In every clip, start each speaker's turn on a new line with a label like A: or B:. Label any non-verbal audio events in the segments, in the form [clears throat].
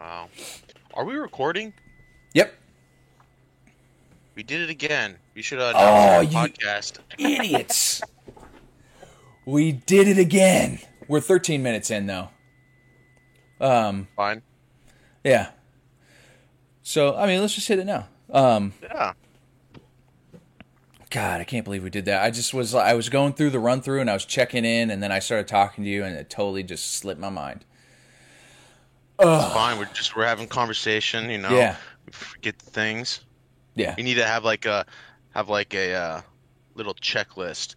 A: Wow. Are we recording?
B: Yep.
A: We did it again. We should uh,
B: Oh, you-
A: podcast.
B: Idiots. [laughs] we did it again. We're 13 minutes in though. Um,
A: Fine.
B: yeah. So, I mean, let's just hit it now. Um,
A: Yeah.
B: God, I can't believe we did that. I just was I was going through the run through and I was checking in and then I started talking to you and it totally just slipped my mind. Ugh.
A: Fine. We're just we're having conversation. You know.
B: Yeah.
A: We forget the things.
B: Yeah.
A: We need to have like a have like a uh, little checklist.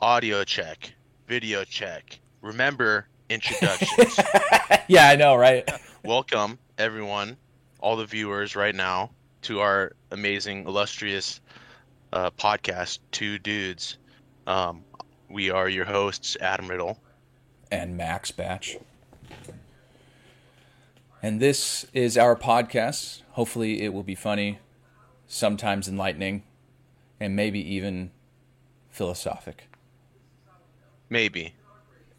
A: Audio check. Video check. Remember introductions. [laughs]
B: yeah, I know, right?
A: Welcome everyone, all the viewers right now to our amazing, illustrious uh, podcast, Two Dudes. Um, we are your hosts, Adam Riddle.
B: and Max Batch. And this is our podcast. Hopefully, it will be funny, sometimes enlightening, and maybe even philosophic.
A: Maybe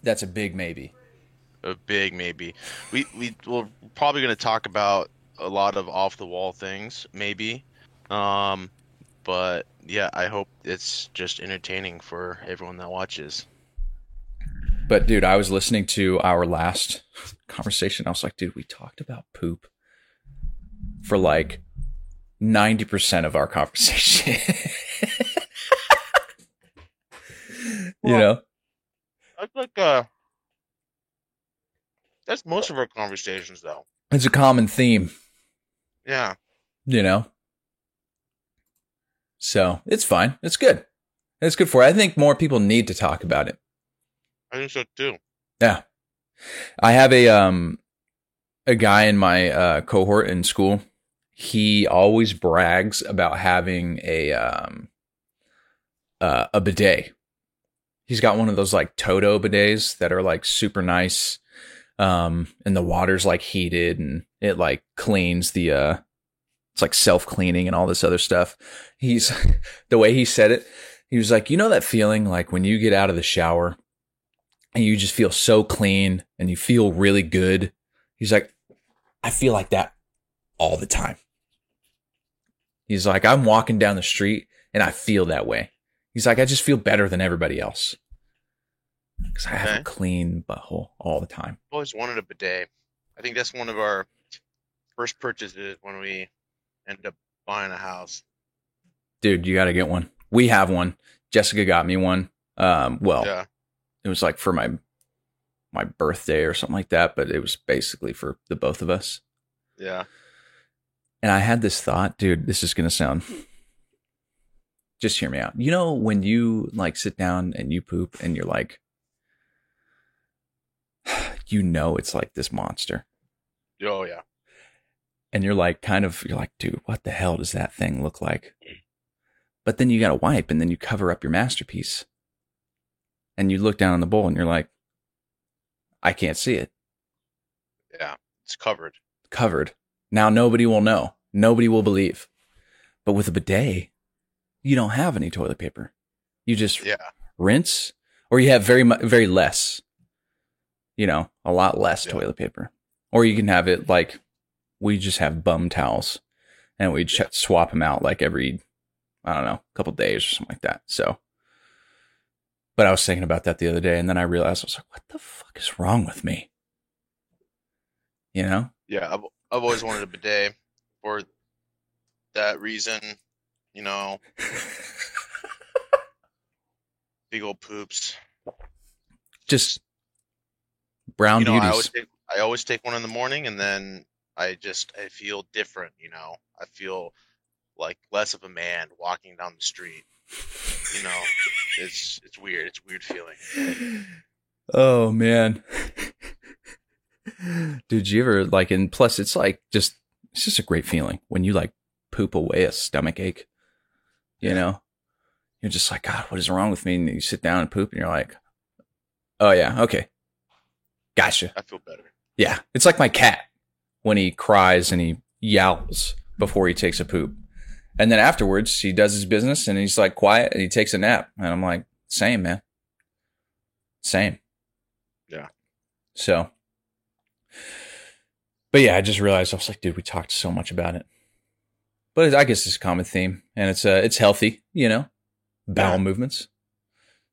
B: That's a big maybe.
A: a big maybe. We we we're probably going to talk about a lot of off the wall things, maybe. Um, but yeah, I hope it's just entertaining for everyone that watches.
B: But, dude, I was listening to our last conversation. I was like, dude, we talked about poop for like 90% of our conversation. [laughs] you know?
A: That's like uh, that's most of our conversations, though.
B: It's a common theme.
A: Yeah.
B: you know. So it's fine. It's good. It's good for. It. I think more people need to talk about it.
A: I think so too.
B: Yeah, I have a um a guy in my uh, cohort in school. He always brags about having a um uh, a bidet. He's got one of those like Toto bidets that are like super nice. Um, and the water's like heated and it like cleans the uh it's like self cleaning and all this other stuff. He's [laughs] the way he said it. He was like, you know that feeling like when you get out of the shower and you just feel so clean and you feel really good. He's like, I feel like that all the time. He's like, I'm walking down the street and I feel that way. He's like, I just feel better than everybody else because I have
A: Okay.
B: a clean butthole all the time.
A: I've always wanted a bidet. I think that's one of our first purchases when we end up buying a house.
B: Dude, you got to get one. We have one. Jessica got me one. Um, well,
A: Yeah.
B: It was like for my my birthday or something like that, but it was basically for the both of us.
A: Yeah.
B: And I had this thought, dude, this is going to sound just hear me out. You know when you like sit down and you poop and you're like [sighs] you know it's like this monster.
A: Oh yeah.
B: And you're like kind of you're like, dude, what the hell does that thing look like? Mm. But then you got to wipe and then you cover up your masterpiece. And you look down on the bowl and you're like I can't see it.
A: Yeah. It's covered.
B: covered. Now nobody will know. Nobody will believe. But with a bidet, you don't have any toilet paper. You just
A: Yeah.
B: rinse, or you have very mu- very less. You know, a lot less
A: Yeah.
B: toilet paper, or you can have it like we just have bum towels, and we ch- swap them out like every I don't know, couple days or something like that. So, but I was thinking about that the other day, and then I realized I was like, what the fuck is wrong with me? You know.
A: Yeah. I've I've always wanted a bidet for that reason. You know, [laughs] big old poops.
B: just brown
A: you know, I
B: beauties.
A: always take I always take one in the morning, and then I just I feel different. You know, I feel like less of a man walking down the street. You know, it's it's weird. It's a weird feeling.
B: oh man, dude, you ever like? And plus, it's like just it's just a great feeling when you like poop away a stomach ache. You know, you're just like, God, what is wrong with me? And you sit down and poop, and you're like, Oh yeah, okay, gotcha.
A: I feel better.
B: Yeah, it's like my cat when he cries and he yowls before he takes a poop. And then afterwards, he does his business and he's like quiet and he takes a nap. And I'm like, same, man. Same.
A: Yeah.
B: So, but yeah, I just realized I was like, dude, we talked so much about it. But I guess it's a common theme, and it's uh, it's healthy, you know, bowel
A: Yeah.
B: movements.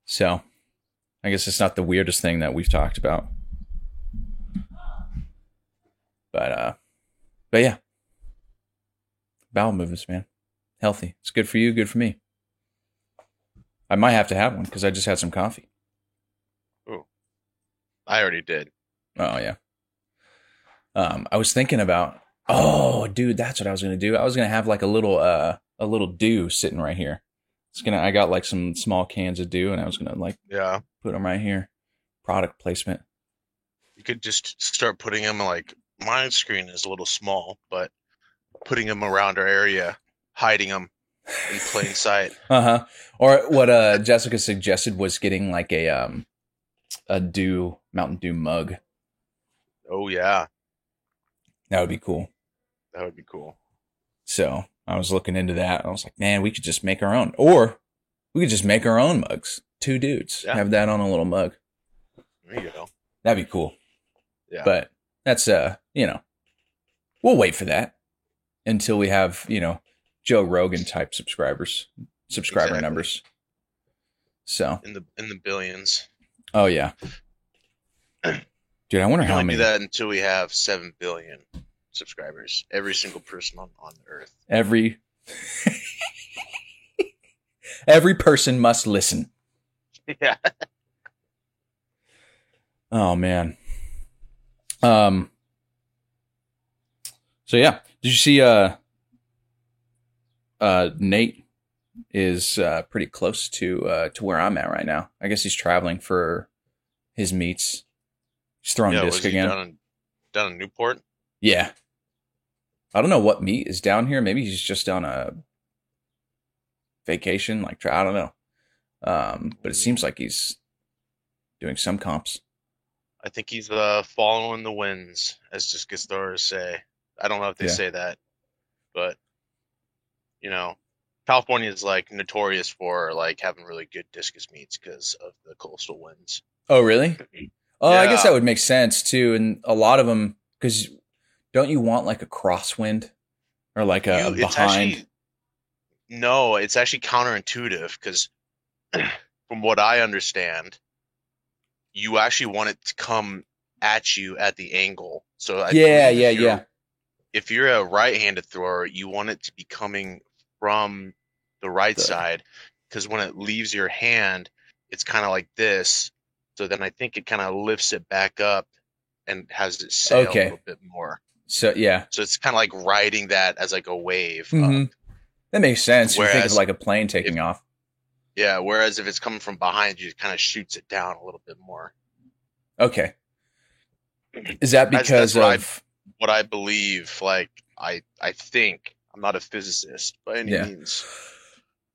B: So, I guess it's not the weirdest thing that we've talked about. But uh, but yeah, bowel movements, man, healthy. It's good for you, good for me. I might have to have one because I just had some coffee.
A: Oh, I already did.
B: Oh yeah. Um, I was thinking about. Oh, dude, that's what I was gonna do. I was gonna have like a little, uh, a little dew sitting right here. It's gonna. I got like some small cans of dew, and I was gonna like
A: Yeah.
B: put them right here. Product placement.
A: You could just start putting them like my screen is a little small, but putting them around our area, hiding them in plain [laughs] sight.
B: Uh huh. Or what? Uh, Jessica suggested was getting like a um, a dew Mountain Dew mug.
A: Oh yeah,
B: That would be cool.
A: that would be cool.
B: So I was looking into that. I was like, man, we could just make our own, or we could just make our own mugs. Two dudes
A: Yeah.
B: have that on a little mug.
A: There you go.
B: That'd be cool.
A: Yeah.
B: But that's uh, you know, we'll wait for that until we have you know Joe Rogan type subscribers, subscriber
A: Exactly.
B: numbers. So,
A: in the in the billions.
B: oh yeah, dude, I wonder how many
A: do that until we have seven billion subscribers. Every single person on on Earth.
B: every [laughs] every person must listen.
A: yeah. [laughs]
B: Oh man. Um. So yeah, did you see? Uh. Uh, Nate is uh, pretty close to uh, to where I'm at right now. I guess he's traveling for his meets. He's throwing
A: yeah.
B: disc again.
A: down in down in Newport?
B: Yeah. I don't know what meet is down here. Maybe he's just on a vacation. Like I don't know. Um, but it seems like he's doing some comps.
A: I think he's uh following the winds, as just Gastars say. I don't know if they
B: Yeah.
A: say that, but you know, California is like notorious for like having really good discus meets because of the coastal winds.
B: Oh, really? Oh, I guess that would make sense too. And a lot of them, because don't you want like a crosswind or like a,
A: You-
B: behind?
A: no, it's actually counterintuitive because [clears throat] from what I understand, you actually want it to come at you at the angle. So I
B: yeah, yeah, yeah.
A: If you're a right-handed thrower, you want it to be coming from the right
B: The-
A: side because when it leaves your hand, it's kind of like this. So then I think it kind of lifts it back up and has it sail
B: Okay.
A: a little bit more.
B: So yeah,
A: So it's kind of like riding that as like a wave.
B: Mhm. that makes sense. you think of
A: Whereas
B: like a plane taking off.
A: Yeah, whereas if it's coming from behind you, it kind of shoots it down a little bit more.
B: Okay. Is that
A: That's-
B: because
A: that's what I-
B: of?
A: What I believe, like I, I think I'm not a physicist by any
B: Yeah.
A: means.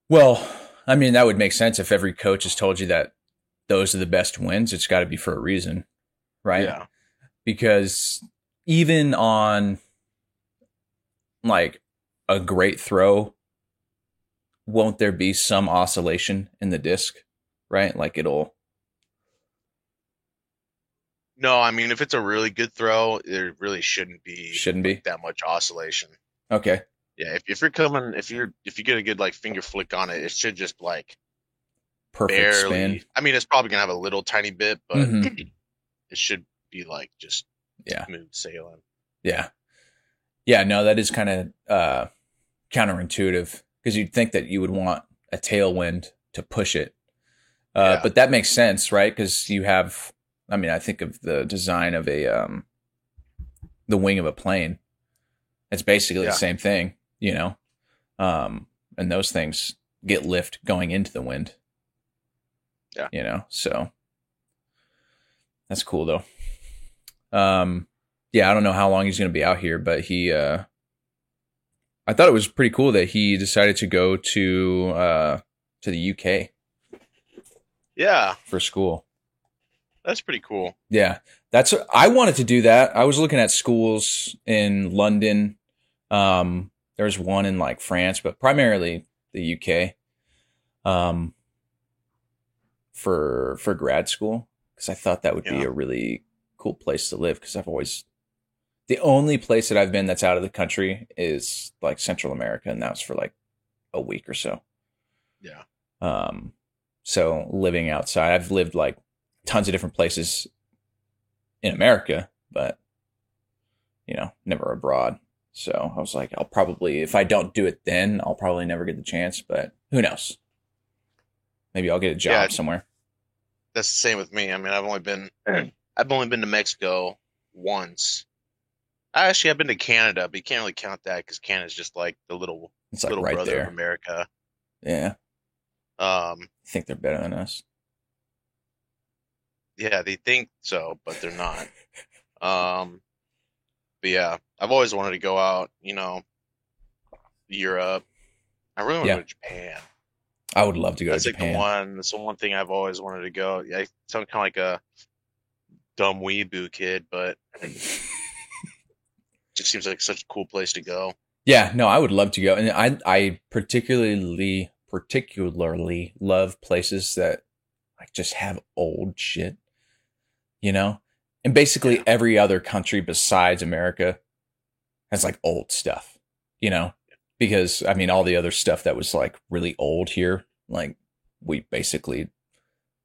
B: Well, I mean, that would make sense if every coach has told you that those are the best wins. It's got to be for a reason, right?
A: Yeah,
B: Because even on like a great throw, won't there be some oscillation in the disc, right? Like it'll,
A: no, I mean if it's a really good throw, there really shouldn't be
B: shouldn't be.
A: that much oscillation.
B: Okay.
A: Yeah, if, if you're coming, if you're if you get a good like finger flick on it, it should just like
B: Perfect
A: barely.
B: spin.
A: I mean, it's probably gonna have a little tiny bit, but
B: Mhm.
A: it should be like just
B: Yeah.
A: smooth sailing.
B: Yeah. Yeah, no, that is kind of uh, counterintuitive because you'd think that you would want a tailwind to push it. Uh,
A: Yeah.
B: But that makes sense, right? Because you have, I mean, I think of the design of a, um, the wing of a plane. It's basically
A: Yeah.
B: the same thing, you know? Um, and those things get lift going into the wind.
A: Yeah.
B: You know, so that's cool though. Um, yeah, I don't know how long he's going to be out here, but he, uh, I thought it was pretty cool that he decided to go to, uh, to the UK
A: Yeah,
B: for school.
A: that's pretty cool.
B: Yeah, that's I wanted to do that. I was looking at schools in London. Um, there's one in like France, but primarily the UK. Um, for for grad school because I thought that would be a really cool place to live because I've always The only place that I've been that's out of the country is like Central America, and that was for like a week or so.
A: Yeah.
B: Um, so living outside, I've lived like tons of different places in America, but you know, never abroad. So I was like, I'll probably, if I don't do it then, I'll probably never get the chance, but who knows? Maybe I'll get a job
A: Yeah.
B: somewhere.
A: That's the same with me. I mean, I've only been I've only been to Mexico once. I Actually, I've been to Canada, but you can't really count that because Canada's just like the little
B: It's like
A: little
B: right
A: brother
B: there.
A: of America.
B: Yeah.
A: Um,
B: I think they're better than us.
A: yeah, they think so, but they're not. [laughs] Um, but yeah, I've always wanted to go out. You know, Europe. I really want
B: Yeah.
A: to go to Japan.
B: I would love to go
A: That's
B: to
A: like
B: Japan.
A: the one. That's the one thing I've always wanted to go. I sound kind of like a dumb weeboo kid, but it [laughs] just seems like such a cool place to go.
B: Yeah, no, I would love to go, and I I particularly particularly love places that like just have old shit, you know, and basically every other country besides America has like old stuff, you know, because I mean all the other stuff that was like really old here, like we basically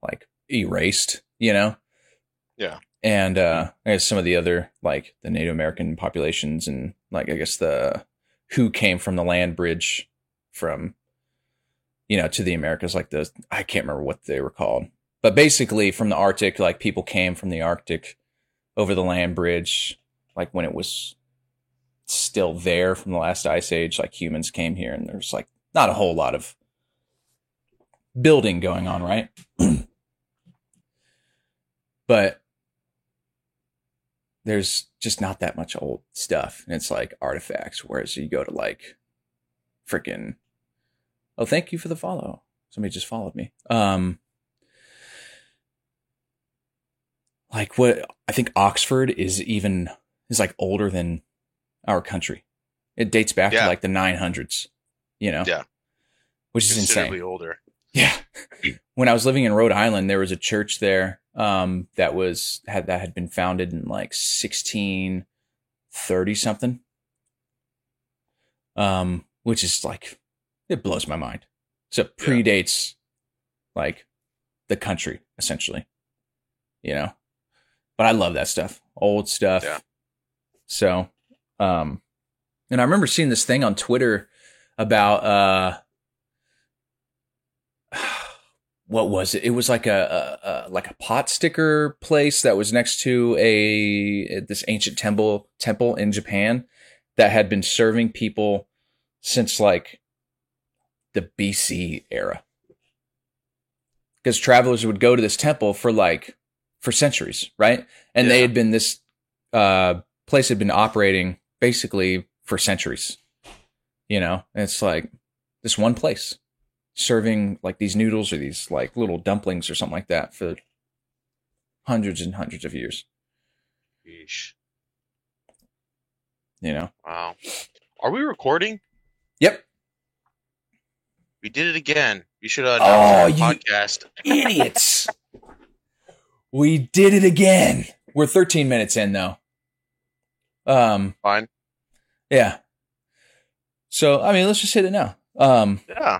B: like erased, you know.
A: Yeah.
B: And uh I guess some of the other like the Native American populations and like I guess the who came from the land bridge from you know to the Americas like the I can't remember what they were called. But basically from the Arctic like people came from the Arctic over the land bridge like when it was still there from the last ice age like humans came here and there's like not a whole lot of building going on, right? [clears throat] but there's just not that much old stuff and it's like artifacts whereas you go to like freaking oh thank you for the follow somebody just followed me um like what i think oxford is even is like older than our country it dates back
A: Yeah.
B: to like the 900s you know
A: Yeah.
B: which is insane
A: older.
B: yeah. [laughs] When I was living in Rhode Island, there was a church there um, that was had that had been founded in like sixteen thirty something. Um, which is like it blows my mind. So it
A: Yeah.
B: predates like the country essentially, you know. But I love that stuff, old stuff.
A: Yeah.
B: So, um, and I remember seeing this thing on Twitter about uh [sighs] what was it? It was like a, a, a like a pot sticker place that was next to a this ancient temple temple in Japan that had been serving people since like the BC era. Because travelers would go to this temple for like for centuries, right? And they had been this uh place had been operating basically for centuries. You know, and it's like this one place serving like these noodles or these like little dumplings or something like that for hundreds and hundreds of years.
A: Yeesh.
B: You know.
A: Wow. Are we recording?
B: Yep.
A: We did it again. You should uh,
B: Oh,
A: podcast. [laughs]
B: Idiots. We did it again. We're 13 minutes in though. Um.
A: Fine.
B: Yeah. So I mean, let's just hit it now. Um.
A: Yeah.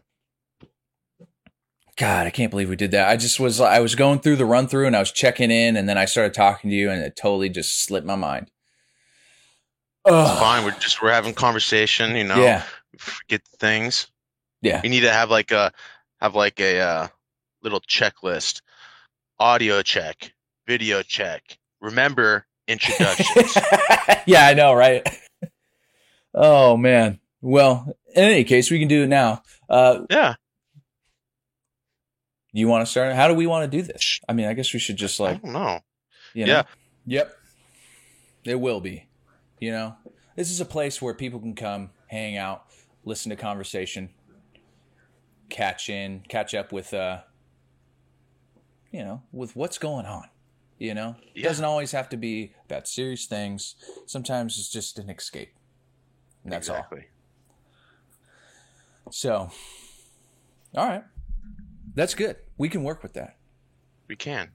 B: God, I can't believe we did that. I just was I was going through the run through and I was checking in and then I started talking to you and it totally just slipped my mind. Ugh.
A: Fine. We're just we're having conversation. You know.
B: Yeah.
A: Forget things.
B: Yeah.
A: We need to have like a have like a uh, little checklist. Audio check. Video check. Remember introductions. [laughs]
B: yeah, I know, right? oh man. Well, in any case, we can do it now. Uh,
A: yeah.
B: you want to start? How do we want to do this? I mean, I guess we should just
A: I
B: like,
A: don't know.
B: you know.
A: Yeah.
B: Yep. It will be. You know, this is a place where people can come, hang out, listen to conversation, catch in, catch up with, uh, you know, with what's going on. You know, it
A: Yeah.
B: doesn't always have to be about serious things. Sometimes it's just an escape. And that's all.
A: exactly.
B: So, all right. That's good. We can work with that.
A: We can.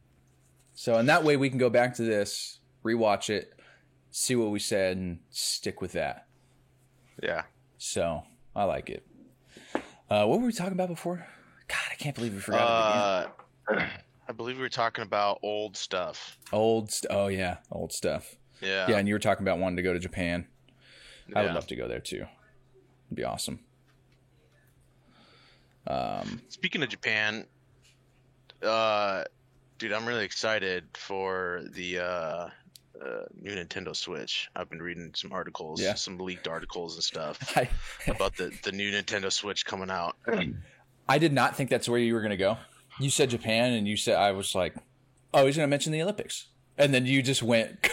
B: So, and that way we can go back to this, rewatch it, see what we said and stick with that.
A: Yeah.
B: So I like it. Uh, what were we talking about before? God, I can't believe we forgot.
A: Uh, [clears throat] I believe we were talking about old stuff.
B: Old, st- oh yeah, old stuff.
A: Yeah.
B: Yeah, and you were talking about wanting to go to Japan. I would love to go there too. It'd be awesome.
A: Speaking of Japan, uh, dude, I'm really excited for the uh, uh, new Nintendo Switch. I've been reading some articles,
B: Yeah.
A: some leaked articles and stuff [laughs]
B: I,
A: about the, the new Nintendo Switch coming out. [clears throat]
B: I did not think that's where you were going to go. You said Japan, and you said I was like, oh, he's going to mention the Olympics, and then you just went [laughs]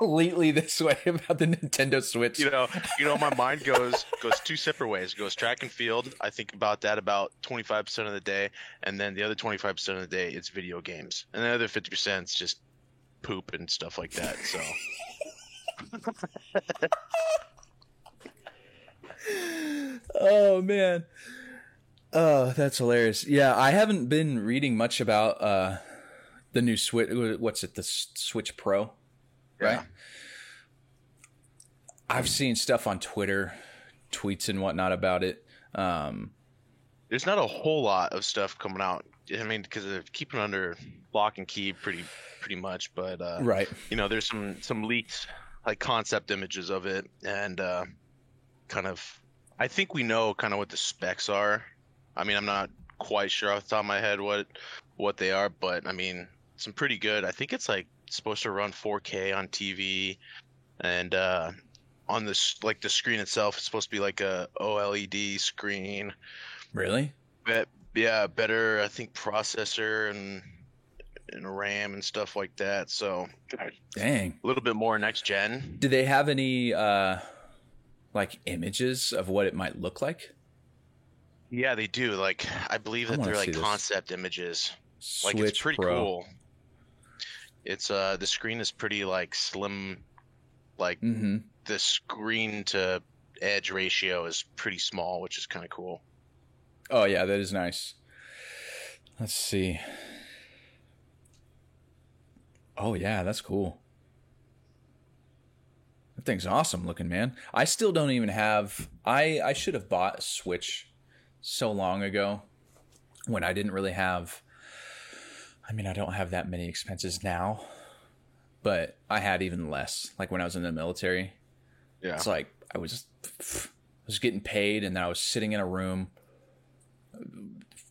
B: completely this way about the Nintendo Switch.
A: you know, you know, my mind goes goes two separate ways. It goes track and field. I think about that about 25% of the day, and then the other 25% of the day it's video games, and the other 50% is just poop and stuff like that. So. [laughs]
B: Oh man. Oh, that's hilarious. Yeah, I haven't been reading much about uh the new Switch what's it, the Switch Pro, right? I've seen stuff on Twitter, tweets and whatnot about it. Um
A: there's not a whole lot of stuff coming out. I mean, because they're keeping under lock and key pretty pretty much. But uh,
B: right.
A: you know, there's some some leaked like concept images of it, and uh, kind of. I think we know kind of what the specs are. I mean, I'm not quite sure off the top of my head what what they are, but I mean, some pretty good. I think it's like supposed to run 4K on TV, and uh, on this like the screen itself, it's supposed to be like a OLED screen.
B: Really?
A: Bet, yeah, better I think processor and and RAM and stuff like that. So
B: Dang.
A: a little bit more next gen.
B: Do they have any uh like images of what it might look like?
A: Yeah, they do. Like I believe that
B: wanna
A: they're like
B: this.
A: concept images. Like it's pretty
B: Pro.
A: cool. It's uh the screen is pretty like slim like
B: Mhm.
A: the screen to edge ratio is pretty small, which is kind of cool.
B: Oh yeah, that is nice. Let's see. Oh yeah, that's cool. That thing's awesome looking, man. I still don't even have I I should have bought a Switch so long ago when I didn't really have I mean, I don't have that many expenses now, but I had even less like when I was in the military.
A: Yeah.
B: It's like I was I was getting paid and then I was sitting in a room.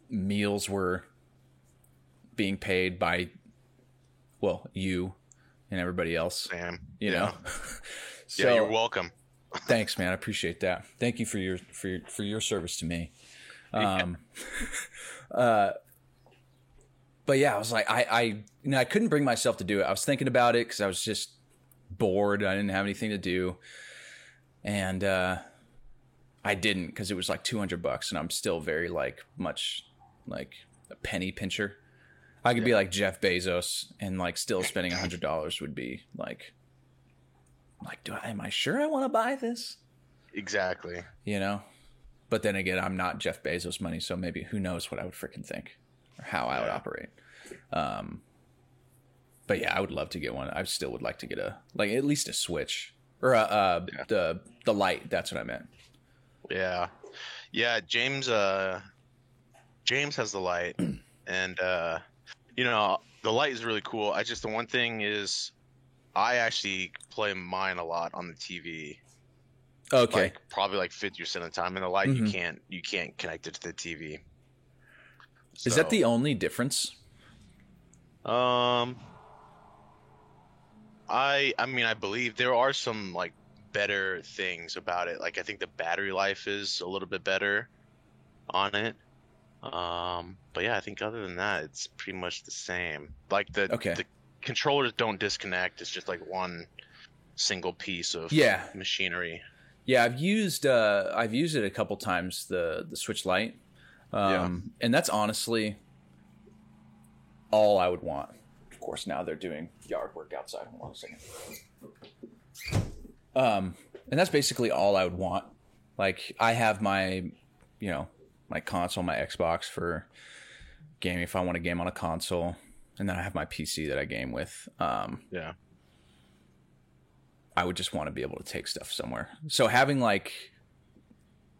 B: Meals were being paid by well, you and everybody else,
A: Sam.
B: you
A: yeah.
B: know. so [laughs] [laughs]
A: yeah, you're welcome. [laughs]
B: thanks, man. I appreciate that. Thank you for your for your, for your service to me. [laughs] Um uh but yeah, I was like I I you know, I couldn't bring myself to do it. I was thinking about it cuz I was just bored. I didn't have anything to do. And uh I didn't cuz it was like 200 bucks and I'm still very like much like a penny pincher. I could be like Jeff Bezos and like still spending a $100 would be like like do I am I sure I want to buy this?
A: Exactly.
B: you know. But then again, I'm not Jeff Bezos money, so maybe who knows what I would freaking think or how I would operate. Um, but yeah, I would love to get one. I still would like to get a like at least a Switch or a, uh
A: Yeah.
B: the the Lite. That's what I meant.
A: Yeah. Yeah, James uh James has the Lite [clears throat] and uh you know, the Lite is really cool. I just the one thing is I actually play mine a lot on the TV.
B: Okay,
A: Like probably like 50% of the time and the Lite
B: Mhm.
A: you can't you can't connect it to the TV.
B: is that the only difference?
A: Um, I I mean I believe there are some like better things about it. Like I think the battery life is a little bit better on it. Um, but yeah, I think other than that, it's pretty much the same. Like the
B: Okay.
A: the controllers don't disconnect. It's just like one single piece of
B: Yeah.
A: machinery.
B: Yeah, I've used uh, I've used it a couple times the the Switch Lite, um, and that's honestly all I would want. Of course, now they're doing yard work outside. Hold on a second. Um, and that's basically all I would want. Like I have my, you know, my console, my Xbox for gaming if I want to game on a console, and then I have my PC that I game with. Um,
A: Yeah.
B: I would just want to be able to take stuff somewhere. So having like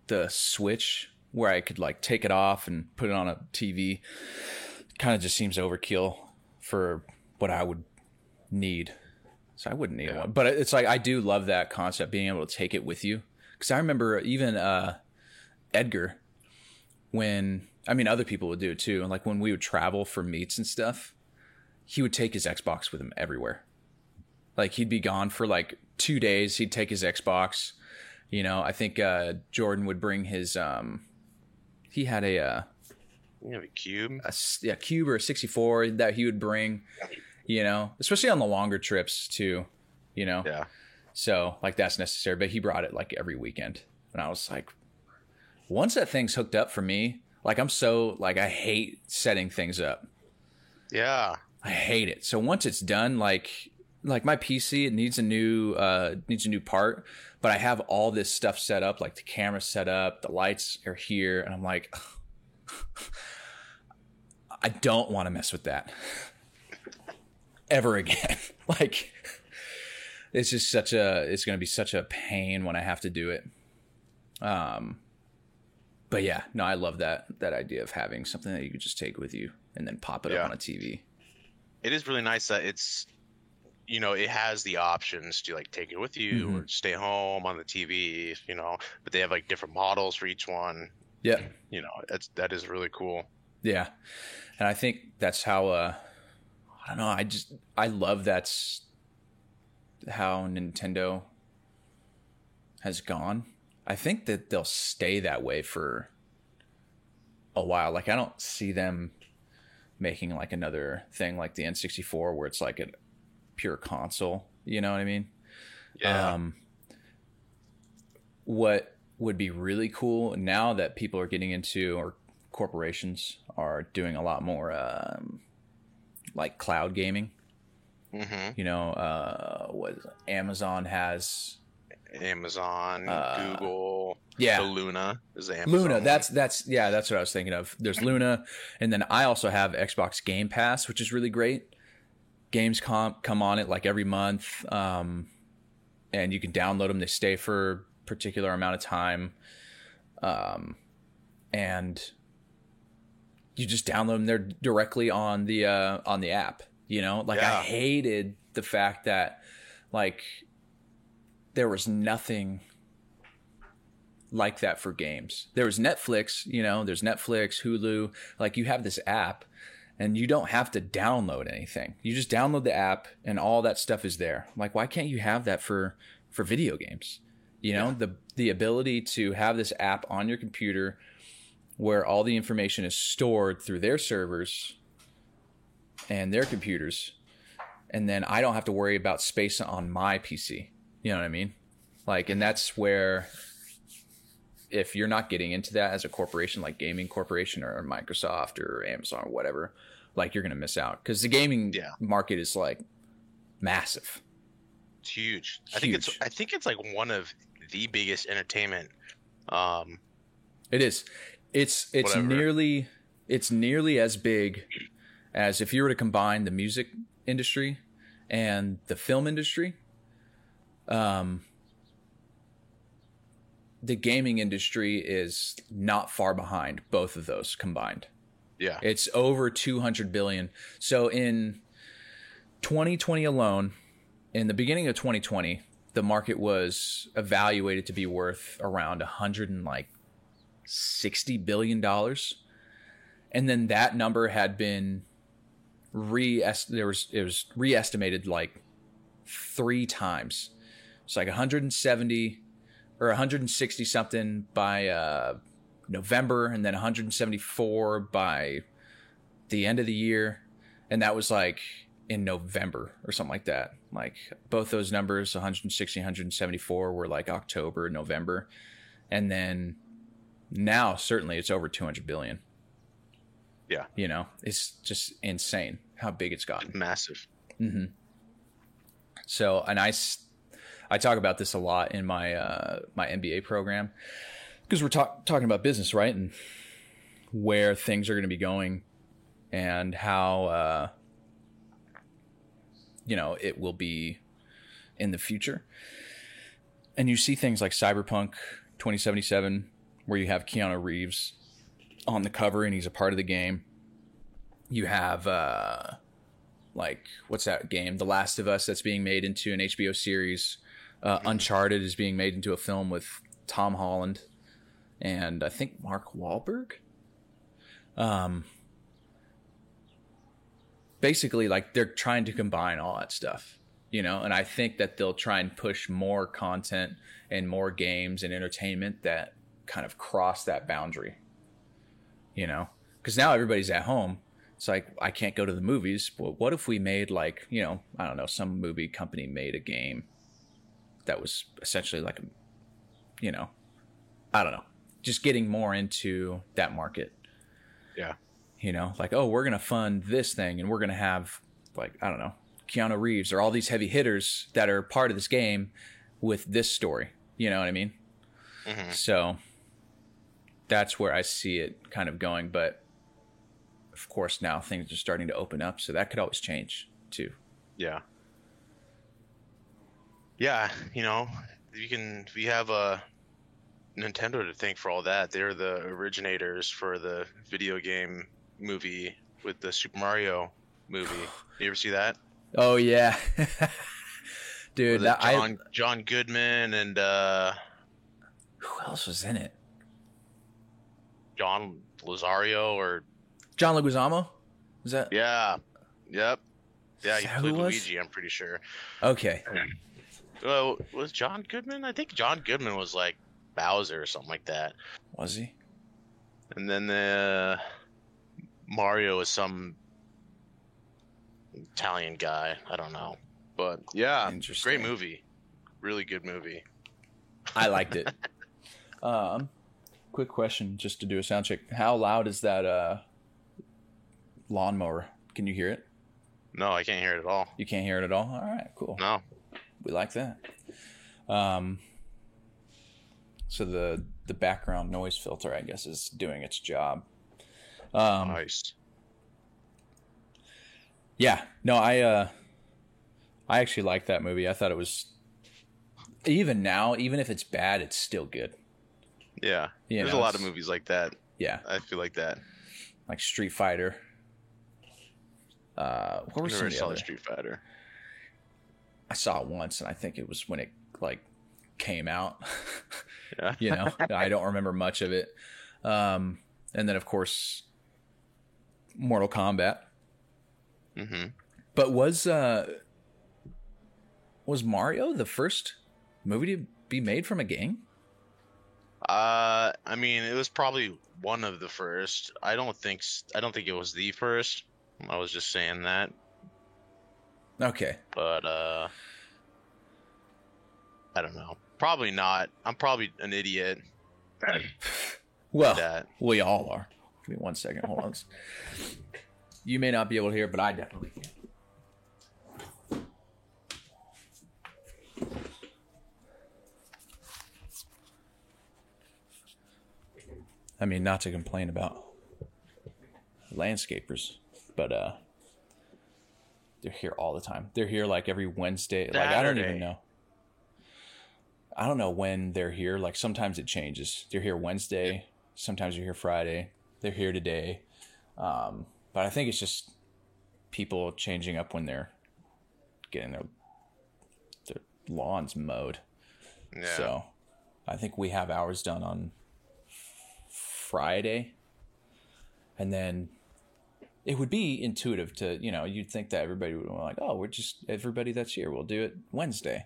B: the switch where I could like take it off and put it on a TV kind of just seems overkill for what I would need. So I wouldn't need
A: Yeah.
B: one. But it's like I do love that concept being able to take it with you. Cuz I remember even uh Edgar when I mean other people would do it too. And like when we would travel for meets and stuff, he would take his Xbox with him everywhere. Like he'd be gone for like 2 days, he'd take his Xbox. You know, I think uh Jordan would bring his um he had a uh
A: You have a cube.
B: a yeah, cube or a 64 that he would bring, you know, especially on the longer trips too, you know.
A: Yeah.
B: So like that's necessary, but he brought it like every weekend. And I was like once that thing's hooked up for me, like I'm so like I hate setting things up.
A: Yeah.
B: I hate it. So once it's done, like like my PC, it needs a new uh needs a new part, but I have all this stuff set up, like the camera set up, the lights are here, and I'm like, [sighs] I don't want to mess with that [laughs] ever again. [laughs] like it's just such a it's going to be such a pain when I have to do it. Um but yeah, no, I love that that idea of having something that you could just take with you and then pop it
A: Yeah.
B: up on a TV.
A: It is really nice that it's, you know, it has the options to like take it with you
B: Mhm.
A: or stay home on the TV, you know, but they have like different models for each one.
B: Yeah.
A: You know, that's that is really cool.
B: Yeah. And I think that's how uh I don't know, I just I love that's how Nintendo has gone. I think that they'll stay that way for a while. Like I don't see them making like another thing like the N64 where it's like a pure console, you know what I mean?
A: Yeah.
B: Um, what would be really cool now that people are getting into, or corporations are doing a lot more, um, like cloud gaming.
A: hmm
B: You know, uh, what? Amazon has.
A: Amazon,
B: Uh,
A: Google,
B: Yeah,
A: the Luna is Amazon
B: Luna. That's that's yeah, that's what I was thinking of. There's Luna, and then I also have Xbox Game Pass, which is really great. Games com- come on it like every month, um, and you can download them. They stay for a particular amount of time, um, and you just download them. They're directly on the uh, on the app. You know, like I hated the fact that like there was nothing like that for games. There was Netflix, you know, there's Netflix, Hulu, like you have this app and you don't have to download anything. You just download the app and all that stuff is there. Like why can't you have that for for video games? You know, the the ability to have this app on your computer where all the information is stored through their servers and their computers and then I don't have to worry about space on my PC. You know what I mean? Like and that's where if you're not getting into that as a corporation like gaming corporation or Microsoft or Amazon or whatever, like you're going to miss out cuz the gaming
A: Yeah.
B: market is like massive.
A: It's huge. I think it's I think it's like one of the biggest entertainment um
B: It is. It's it's
A: Whatever.
B: nearly it's nearly as big as if you were to combine the music industry and the film industry. Um the gaming industry is not far behind both of those combined.
A: yeah.
B: It's over 200 billion. So in 2020 alone, in the beginning of 2020, the market was evaluated to be worth around 100 and like 60 billion dollars. And then that number had been re there was it was re-estimated like 3 times. It's like 170 or 160 something by uh November and then 174 by the end of the year. And that was like in November or something like that. Like both those numbers, 160, 174 were like October, November. And then now certainly it's over 200 billion.
A: Yeah.
B: You know, it's just insane how big it's gotten.
A: Massive. Mm-hmm.
B: So, and I, I talk about this a lot in my uh, my MBA program because we're talk, talking about business, right, and where things are going to be going, and how uh, you know it will be in the future. And you see things like Cyberpunk 2077, where you have Keanu Reeves on the cover and he's a part of the game. You have, uh, like, what's that game? The Last of Us that's being made into an HBO series. Uh, Uncharted is being made into a film with Tom Holland and I think Mark Wahlberg. Um, basically, like they're trying to combine all that stuff, you know. And I think that they'll try and push more content and more games and entertainment that kind of cross that boundary, you know. Because now everybody's at home. It's like I can't go to the movies. But what if we made like you know I don't know some movie company made a game that was essentially like you know I don't know just getting more into that market.
A: Yeah.
B: You know, like, oh, we're going to fund this thing and we're going to have, like, I don't know, Keanu Reeves or all these heavy hitters that are part of this game with this story. You know what I mean? Mm-hmm. So that's where I see it kind of going. But of course, now things are starting to open up. So that could always change too.
A: Yeah. Yeah. You know, you can, we have a, Nintendo to thank for all that. They're the originators for the video game movie with the Super Mario movie. [sighs] you ever see that?
B: Oh yeah, [laughs] dude. That,
A: John I, John Goodman and uh,
B: who else was in it?
A: John Lazario or
B: John Leguizamo? Is that?
A: Yeah. Yep. Yeah, he played Luigi. I'm pretty sure.
B: Okay. [clears throat]
A: Well, was John Goodman? I think John Goodman was like Bowser or something like that.
B: Was he?
A: And then the Mario is some Italian guy. I don't know, but yeah, great movie. Really good movie.
B: I liked it. [laughs] um, quick question, just to do a sound check. How loud is that uh, lawnmower? Can you hear it?
A: No, I can't hear it at all.
B: You can't hear it at all. All right, cool.
A: No,
B: we like that. Um, so the the background noise filter, I guess, is doing its job.
A: Um, nice.
B: Yeah, no, I uh, I actually like that movie. I thought it was even now, even if it's bad, it's still good.
A: Yeah, you there's know, a lot of movies like that.
B: Yeah,
A: I feel like that.
B: Like Street Fighter. Uh, what
A: was Street Fighter.
B: I saw it once, and I think it was when it like came out. Yeah. [laughs] you know, I don't remember much of it. Um, and then of course, Mortal Kombat.
A: Mm-hmm.
B: But was uh, was Mario the first movie to be made from a game?
A: Uh, I mean, it was probably one of the first. I don't think I don't think it was the first. I was just saying that.
B: Okay.
A: But uh, I don't know. Probably not. I'm probably an idiot. [clears throat]
B: well, that. we all are. Give me one second. Hold on. [laughs] You may not be able to hear, but I definitely can. I mean, not to complain about landscapers, but uh, they're here all the time. They're here like every Wednesday. Saturday. Like I don't even know. I don't know when they're here. Like sometimes it changes. They're here Wednesday. Sometimes you're here Friday. They're here today. Um, but I think it's just people changing up when they're getting their their lawns mowed. Yeah. So I think we have ours done on Friday, and then it would be intuitive to you know you'd think that everybody would be like oh we're just everybody that's here we'll do it Wednesday,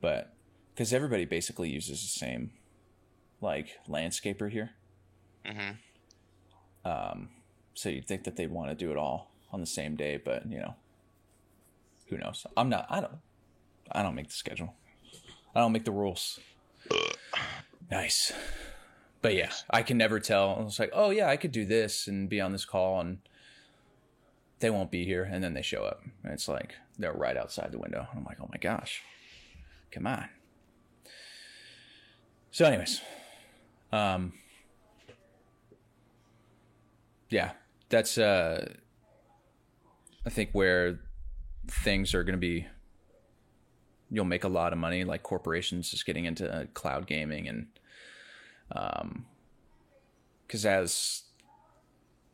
B: but because everybody basically uses the same like landscaper here.
A: Mm-hmm.
B: Um, so you'd think that they'd want to do it all on the same day, but you know, who knows? I'm not. I don't. I don't make the schedule. I don't make the rules. nice. But yeah, I can never tell. It's like, oh yeah, I could do this and be on this call, and they won't be here, and then they show up, and it's like they're right outside the window. I'm like, oh my gosh, come on. So, anyways, um, yeah, that's uh, I think where things are going to be you'll make a lot of money, like corporations just getting into cloud gaming and um, because as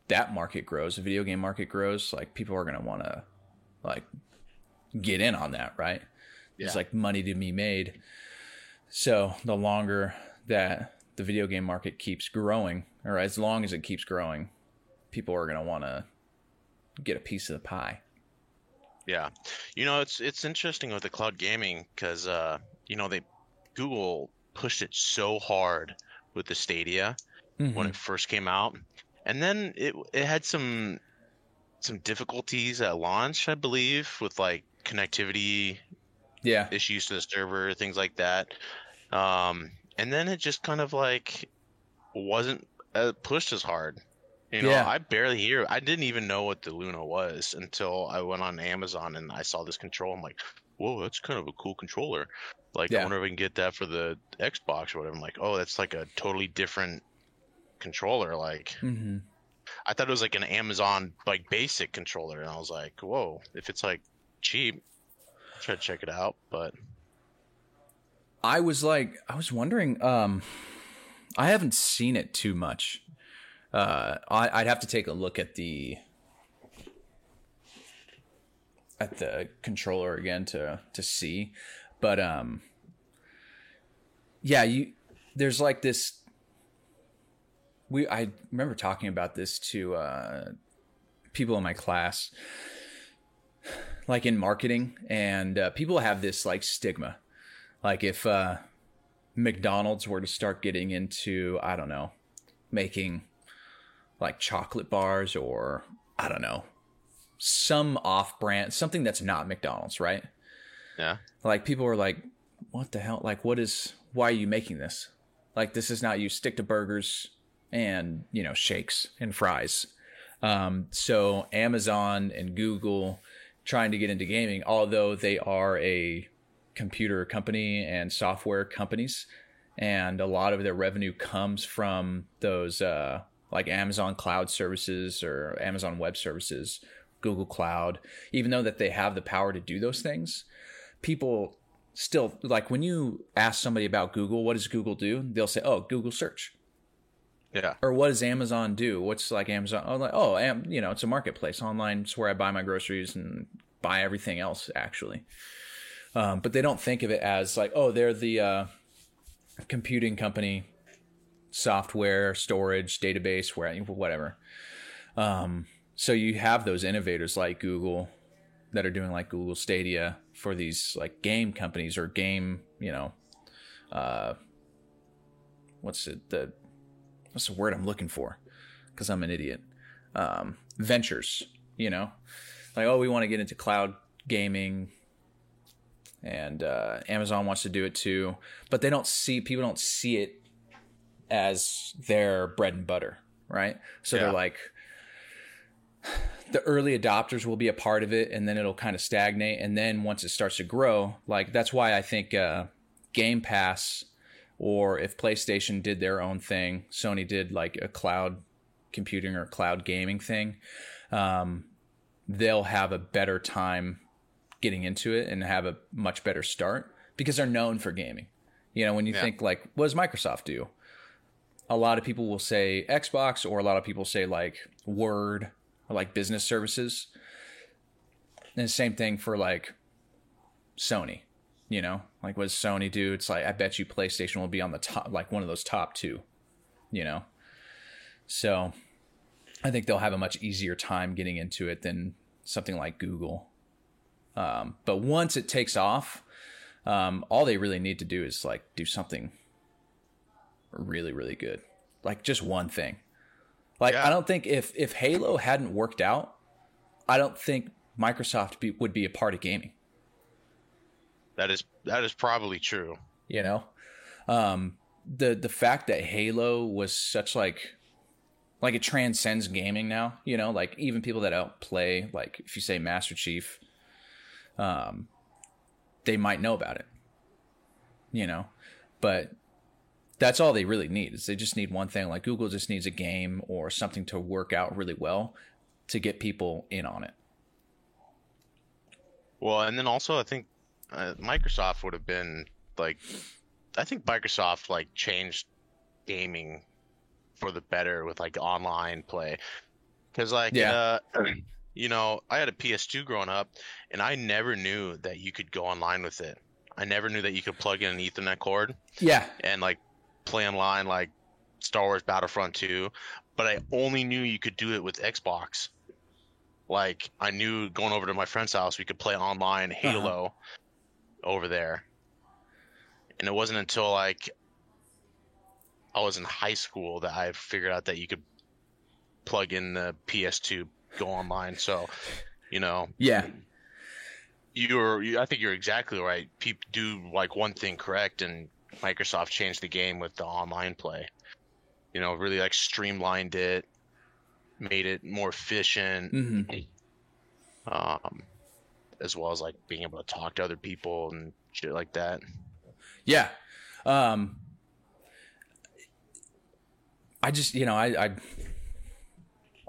B: that market grows, the video game market grows, like people are gonna want to like get in on that, right? Yeah. There's like money to be made. So the longer that the video game market keeps growing, or as long as it keeps growing, people are gonna want to get a piece of the pie.
A: Yeah, you know it's it's interesting with the cloud gaming because uh, you know they Google pushed it so hard with the Stadia mm-hmm. when it first came out, and then it it had some some difficulties at launch, I believe, with like connectivity
B: yeah
A: issues to the server, things like that. Um, and then it just kind of like wasn't uh, pushed as hard. You know, yeah. I barely hear. I didn't even know what the Luna was until I went on Amazon and I saw this control. I'm like, whoa, that's kind of a cool controller. Like, yeah. I wonder if I can get that for the Xbox or whatever. I'm like, oh, that's like a totally different controller. Like, mm-hmm. I thought it was like an Amazon like basic controller, and I was like, whoa, if it's like cheap, I'll try to check it out. But
B: I was like, I was wondering. Um, I haven't seen it too much uh, I, would have to take a look at the at the controller again to to see, but um, yeah, you there's like this. We I remember talking about this to uh, people in my class, like in marketing, and uh, people have this like stigma, like if uh, McDonald's were to start getting into I don't know making like chocolate bars or I don't know, some off brand, something that's not McDonald's, right?
A: Yeah.
B: Like people were like, what the hell? Like, what is, why are you making this? Like, this is not you stick to burgers and, you know, shakes and fries. Um, so Amazon and Google trying to get into gaming, although they are a computer company and software companies, and a lot of their revenue comes from those, uh, like Amazon Cloud Services or Amazon Web Services, Google Cloud, even though that they have the power to do those things, people still like when you ask somebody about Google, what does Google do? They'll say, "Oh, Google search."
A: Yeah.
B: Or what does Amazon do? What's like Amazon? Oh, like, oh, am, you know, it's a marketplace online. It's where I buy my groceries and buy everything else actually. Um, but they don't think of it as like, oh, they're the uh, computing company software, storage, database, where whatever. Um, so you have those innovators like Google that are doing like Google Stadia for these like game companies or game, you know, uh, what's it the what's the word I'm looking for? Because I'm an idiot. Um, ventures, you know, like oh, we want to get into cloud gaming, and uh, Amazon wants to do it too, but they don't see people don't see it as their bread and butter, right? So yeah. they're like, the early adopters will be a part of it and then it'll kind of stagnate. And then once it starts to grow, like that's why I think uh, Game Pass or if PlayStation did their own thing, Sony did like a cloud computing or cloud gaming thing, um, they'll have a better time getting into it and have a much better start because they're known for gaming. You know, when you yeah. think like, what does Microsoft do? a lot of people will say Xbox, or a lot of people say like Word or like business services. And the same thing for like Sony. You know, like what does Sony do? It's like I bet you PlayStation will be on the top, like one of those top two. You know, so I think they'll have a much easier time getting into it than something like Google. Um, but once it takes off, um, all they really need to do is like do something really, really good. Like just one thing. Like yeah. I don't think if if Halo hadn't worked out, I don't think Microsoft be, would be a part of gaming.
A: That is that is probably true.
B: You know, um, the the fact that Halo was such like like it transcends gaming now. You know, like even people that don't play, like if you say Master Chief, um, they might know about it. You know, but that's all they really need is they just need one thing like google just needs a game or something to work out really well to get people in on it
A: well and then also i think uh, Microsoft would have been like, I think Microsoft like changed gaming for the better with like online play, because like
B: Yeah.
A: uh, you know I had a PS2 growing up, and I never knew that you could go online with it. I never knew that you could plug in an Ethernet cord
B: Yeah.
A: and like play online like Star Wars Battlefront 2, but I only knew you could do it with Xbox. Like I knew going over to my friend's house we could play online Halo over there. And it wasn't until like I was in high school that I figured out that you could plug in the PS2 go online. So, you know,
B: Yeah.
A: you're you, I think you're exactly right. People do like one thing correct, and Microsoft changed the game with the online play. You know, really like streamlined it, made it more efficient,
B: hmm
A: um, as well as like being able to talk to other people and shit like that.
B: Yeah. Um, I just, you know, I, I,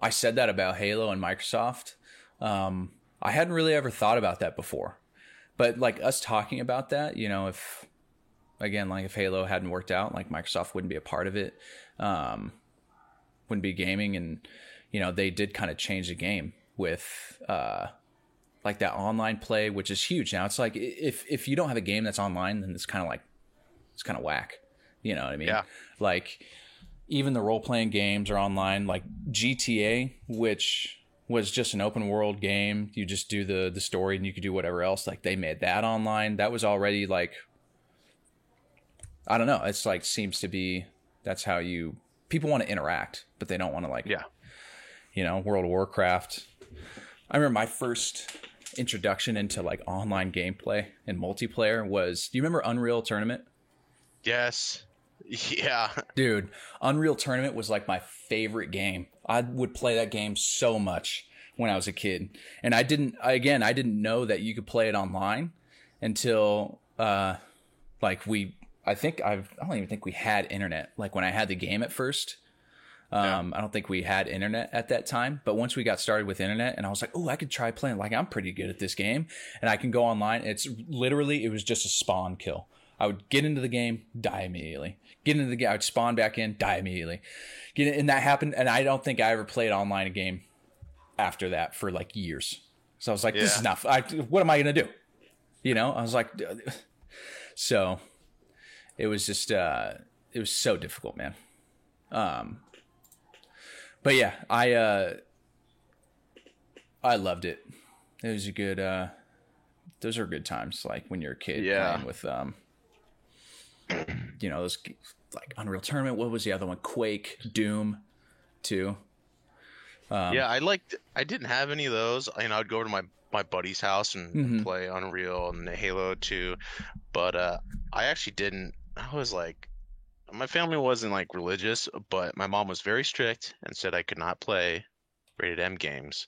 B: I said that about Halo and Microsoft. Um, I hadn't really ever thought about that before, but like us talking about that, you know, if again, like if Halo hadn't worked out, like Microsoft wouldn't be a part of it, um, wouldn't be gaming, and you know, they did kind of change the game with, uh, like that online play, which is huge now. It's like if if you don't have a game that's online, then it's kind of like it's kind of whack. You know what I mean?
A: Yeah.
B: Like even the role playing games are online, like GTA, which was just an open world game. You just do the the story and you could do whatever else. Like they made that online. That was already like I don't know. It's like seems to be that's how you people want to interact, but they don't want to like
A: Yeah,
B: you know, World of Warcraft. I remember my first introduction into like online gameplay and multiplayer was do you remember Unreal Tournament?
A: yes, [laughs] yeah,
B: Dude, Unreal Tournament was like my favorite game. I would play that game so much when I was a kid. And I didn't again, I didn't know that you could play it online until uh like we I think I've I don't even think we had internet. Like when I had the game at first. Um, I don't think we had internet at that time, but once we got started with internet and I was like, Oh, I could try playing. Like I'm pretty good at this game and I can go online. It's literally, it was just a spawn kill. I would get into the game, die immediately. Get into the game, I would spawn back in, die immediately. Get in, and that happened. And I don't think I ever played online a game after that for like years. So I was like, this is enough. I, what am I going to do? You know, I was like, so it was just, uh, it was so difficult, man. Um, but yeah, I, uh, I loved it. It was a good, uh, those are good times. Like when you're a kid
A: Yeah.
B: playing with, um, you know, those like Unreal Tournament. What was the other one? Quake, Doom, too. Um,
A: yeah. I liked. I didn't have any of those. You know, I'd go over to my my buddy's house and
B: Mhm.
A: play Unreal and Halo 2, but uh, I actually didn't. I was like, my family wasn't like religious, but my mom was very strict and said I could not play rated M games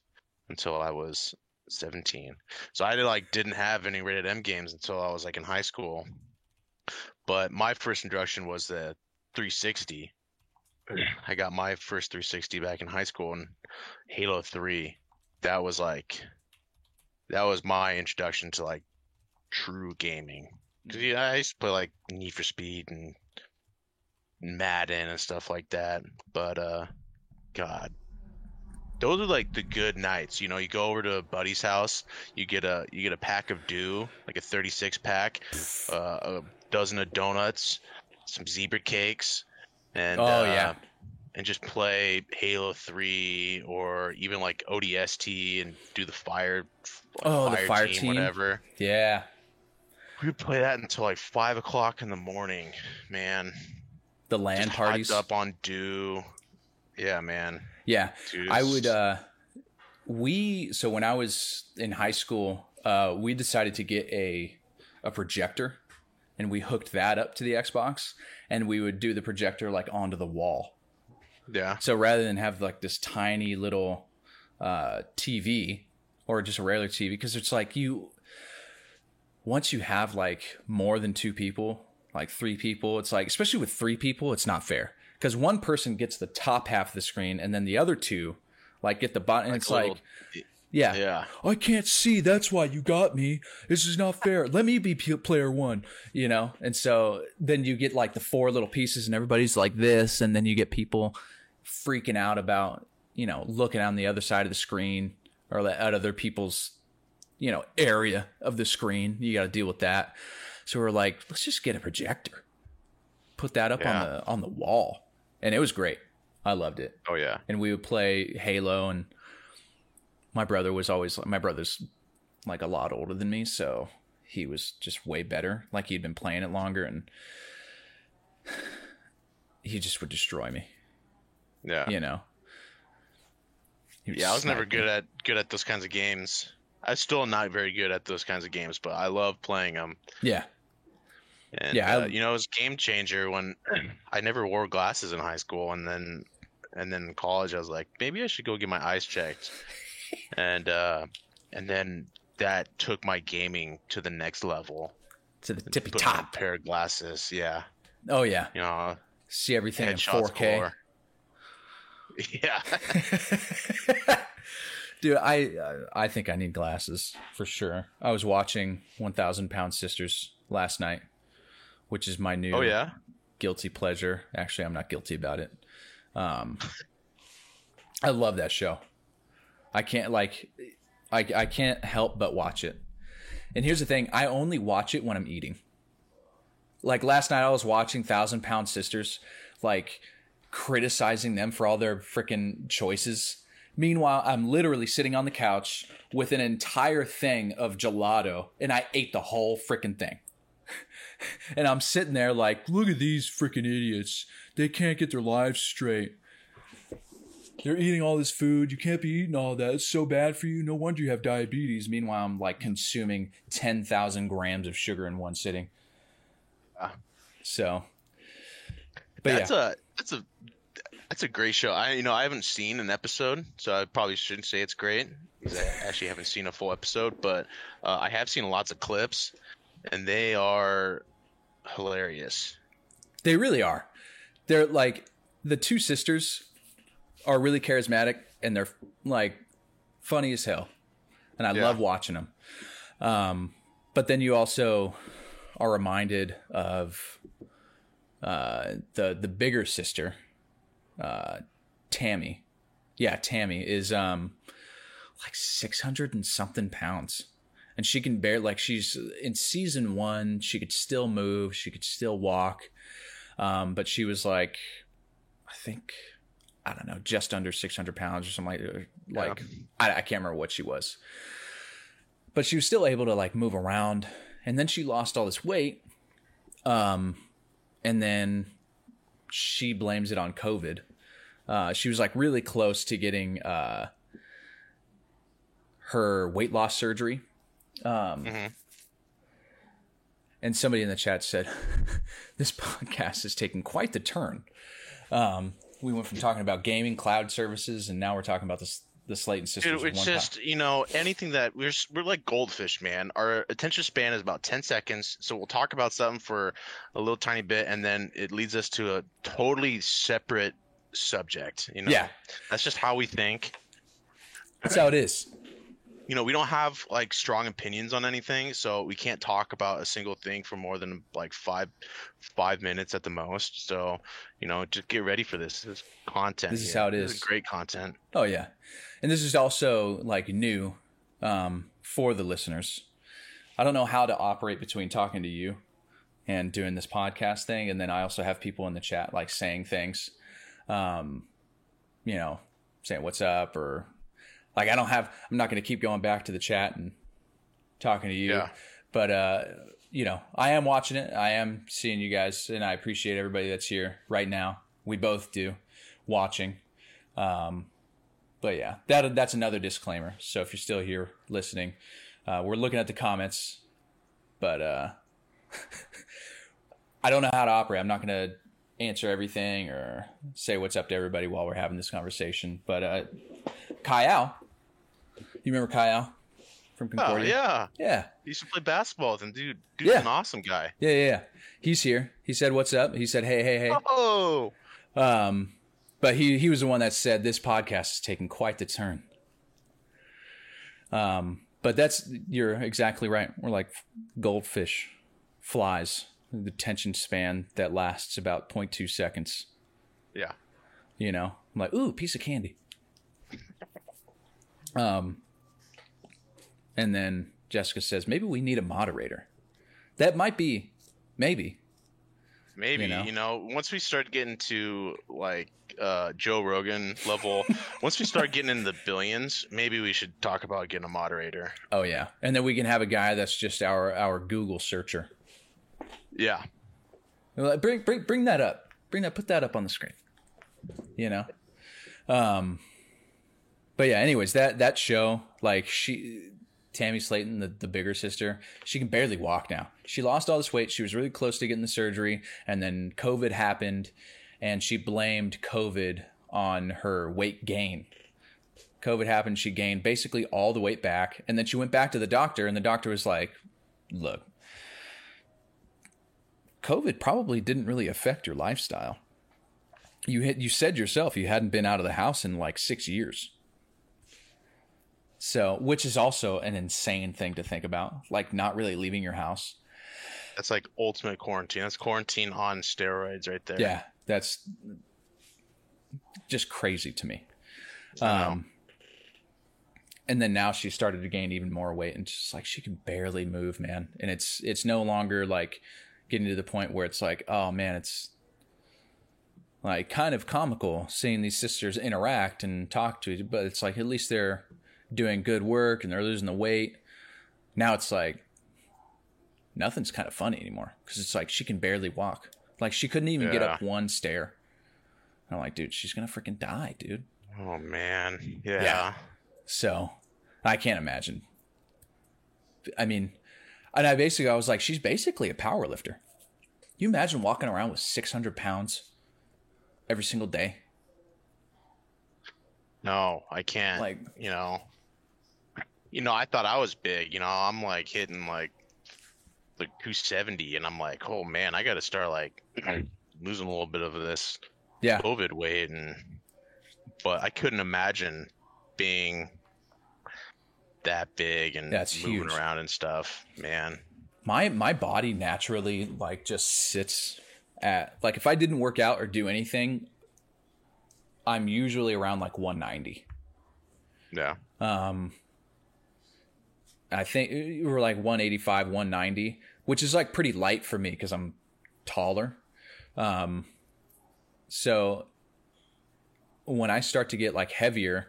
A: until I was 17. So I like didn't have any rated M games until I was like in high school. But my first introduction was the 360. I got my first 360 back in high school and Halo 3. That was like that was my introduction to like true gaming. 'Cause, mm. yeah, I used to play like Need for Speed and Madden and stuff like that. But uh God. Those are like the good nights. You know, you go over to a buddy's house, you get a you get a pack of dew, like a 36 pack, uh, a dozen of donuts, some zebra cakes, and
B: Oh,
A: uh,
B: yeah.
A: and just play Halo 3 or even like ODST and do the fire
B: Oh, the fire team.
A: whatever.
B: Yeah.
A: We would play that until like five o'clock in the morning, man.
B: The land
A: Just
B: parties.
A: up on dew. Yeah, man.
B: Yeah.
A: Dude,
B: I would uh we so when I was in high school, uh we decided to get a a projector and we hooked that up to the Xbox and we would do the projector like onto the wall.
A: Yeah.
B: So rather than have like this tiny little uh TV or just a regular TV because it's like you once you have like more than two people, like three people, it's like especially with three people, it's not fair because one person gets the top half of the screen and then the other two like get the bottom. And it's
A: little-
B: like Yeah.
A: Yeah.
B: I can't see. That's why you got me. This is not fair. Let me be p- player one, you know? And so then you get like the four little pieces and everybody's like this. And then you get people freaking out about, you know, looking on the other side of the screen or at other people's, you know, area of the screen. You got to deal with that. So we're like, let's just get a projector, put that up
A: Yeah.
B: on the, on the wall. And it was great. I loved it
A: Oh yeah.
B: and we would play Halo and my brother was always my brother's like a lot older than me so he was just way better like he'd been playing it longer and [sighs] he just would destroy me
A: Yeah.
B: you know
A: Yeah, I was never
B: me.
A: good at good at those kinds of games. I'm still not very good at those kinds of games, but I love playing them.
B: yeah
A: And
B: Yeah, I-
A: uh, you know, it was game changer when [clears throat] I never wore glasses in high school, and then and then in college, I was like, maybe I should go get my eyes checked, [laughs] and uh, and then that took my gaming to the next level.
B: to the tippy
A: Put on a
B: top
A: pair of glasses, yeah,
B: oh yeah.
A: You know,
B: see everything in 4k
A: galore. [laughs] Yeah, [laughs]
B: Dude, I I think I need glasses for sure. I was watching 1000 Pound Sisters last night, which is my new
A: oh yeah,
B: guilty pleasure. Actually, I'm not guilty about it. Um, I love that show. I can't like, I I can't help but watch it. And here's the thing: I only watch it when I'm eating. Like last night, I was watching Thousand Pound Sisters, like criticizing them for all their freaking choices. Meanwhile, I'm literally sitting on the couch with an entire thing of gelato, and I ate the whole freaking thing. [laughs] And I'm sitting there like, look at these freaking idiots. They can't get their lives straight. They're eating all this food. You can't be eating all that. It's so bad for you. No wonder you have diabetes. Meanwhile, I'm like consuming 10,000 grams of sugar in one sitting.
A: Ah.
B: So, but
A: that's
B: yeah,
A: a that's a that's a great show. I you know I haven't seen an episode, so I probably shouldn't say it's great because I actually haven't seen a full episode. But uh, I have seen lots of clips, and they are hilarious.
B: they really are. They're like, the two sisters are really charismatic and they're like funny as hell. And I
A: Yeah.
B: love watching them. Um, but then you also are reminded of uh, the the bigger sister, uh, Tammy. Yeah, Tammy is um, like six hundred and something pounds, and she can bear like she's in season one. She could still move. She could still walk, um, but she was like, I think. I don't know, just under 600 pounds or something like, like I, I can't remember what she was but she was still able to like move around and then she lost all this weight um and then she blames it on covid uh she was like really close to getting uh her weight loss surgery um and somebody in the chat said [laughs] this podcast is taking quite the turn um we went from talking about gaming cloud services and now we're talking about this the Slaton sisters
A: Dude, it's just you know anything that we're we're like goldfish, man. Our attention span is about ten seconds, so we'll talk about something for a little tiny bit, and then it leads us to a totally separate subject. You know,
B: yeah
A: that's just how we think.
B: that's how it is
A: You know, we don't have like strong opinions on anything, so we can't talk about a single thing for more than like five five minutes at the most. So you know, just get ready for this. This content.
B: This is
A: here.
B: how it
A: is.
B: Is.
A: great content.
B: Oh yeah, and this is also like new um, for the listeners. I don't know how to operate between talking to you and doing this podcast thing, and then I also have people in the chat like saying things, um, you know, saying what's up or like I don't have. I'm not going to keep going back to the chat and talking to you,
A: Yeah.
B: but uh, you know, I am watching it. I am seeing you guys, and I appreciate everybody that's here right now. We both do watching. Um, but yeah, that that's another disclaimer. So if you're still here listening, uh, we're looking at the comments, but uh, [laughs] I don't know how to operate. I'm not going to answer everything or say what's up to everybody while we're having this conversation. But uh, Kyle, you remember Kyle from Concordia?
A: Oh yeah,
B: yeah,
A: he used to play basketball with him, dude. Dude's
B: Yeah.
A: an awesome guy.
B: yeah, yeah, yeah. He's here. He said, "What's up?" He said, "Hey, hey, hey."
A: Oh.
B: Um, but he he was the one that said this podcast is taking quite the turn. Um, but that's you're exactly right. We're like goldfish, flies, the attention span that lasts about 0.2 seconds.
A: Yeah.
B: You know, I'm like, ooh, piece of candy. Um, and then Jessica says, maybe we need a moderator. That might be, maybe.
A: Maybe
B: You know?
A: you know, once we start getting to like uh, Joe Rogan level, once we start getting in the billions, maybe we should talk about getting a moderator.
B: Oh yeah, and then we can have a guy that's just our our Google searcher.
A: Yeah,
B: like, Bring bring bring that up. Bring that. Put that up on the screen. You know. Um. But yeah. Anyways, that that show, like she, Tammy Slaton, the the bigger sister, she can barely walk now. She lost all this weight. She was really close to getting the surgery, and then COVID happened, and she blamed COVID on her weight gain. COVID happened. She gained basically all the weight back, and then she went back to the doctor, and the doctor was like, "Look, COVID probably didn't really affect your lifestyle. You had, you said yourself you hadn't been out of the house in like six years. So, which is also an insane thing to think about, like not really leaving your house.
A: that's like ultimate quarantine. That's quarantine on steroids right there.
B: Yeah, that's just crazy to me. Um, and then now she started to gain even more weight, and just like she can barely move, man. And it's it's no longer like getting to the point where it's like, oh man, it's like kind of comical seeing these sisters interact and talk to each, but it's like at least they're doing good work and they're losing the weight. Now it's like nothing's kind of funny anymore because it's like she can barely walk. Like she couldn't even get up one stair. I'm like, dude, she's gonna freaking die, dude.
A: Oh man. Yeah.
B: Yeah. So I can't imagine. I mean, and I basically I was like, she's basically a power lifter. You imagine walking around with 600 pounds every single day?
A: No, I can't.
B: Like-
A: you know, you know, I thought I was big. You know, I'm like hitting like like 270, and I'm like, oh man, I got to start like [clears throat] losing a little bit of this
B: Yeah.
A: COVID weight, and but I couldn't imagine being that big and
B: That's
A: moving
B: huge.
A: around and stuff. Man,
B: My my body naturally like just sits at like if I didn't work out or do anything, I'm usually around like 190.
A: yeah, um,
B: I think we were like 185, 190, which is like pretty light for me because I'm taller. Um, so when I start to get like heavier,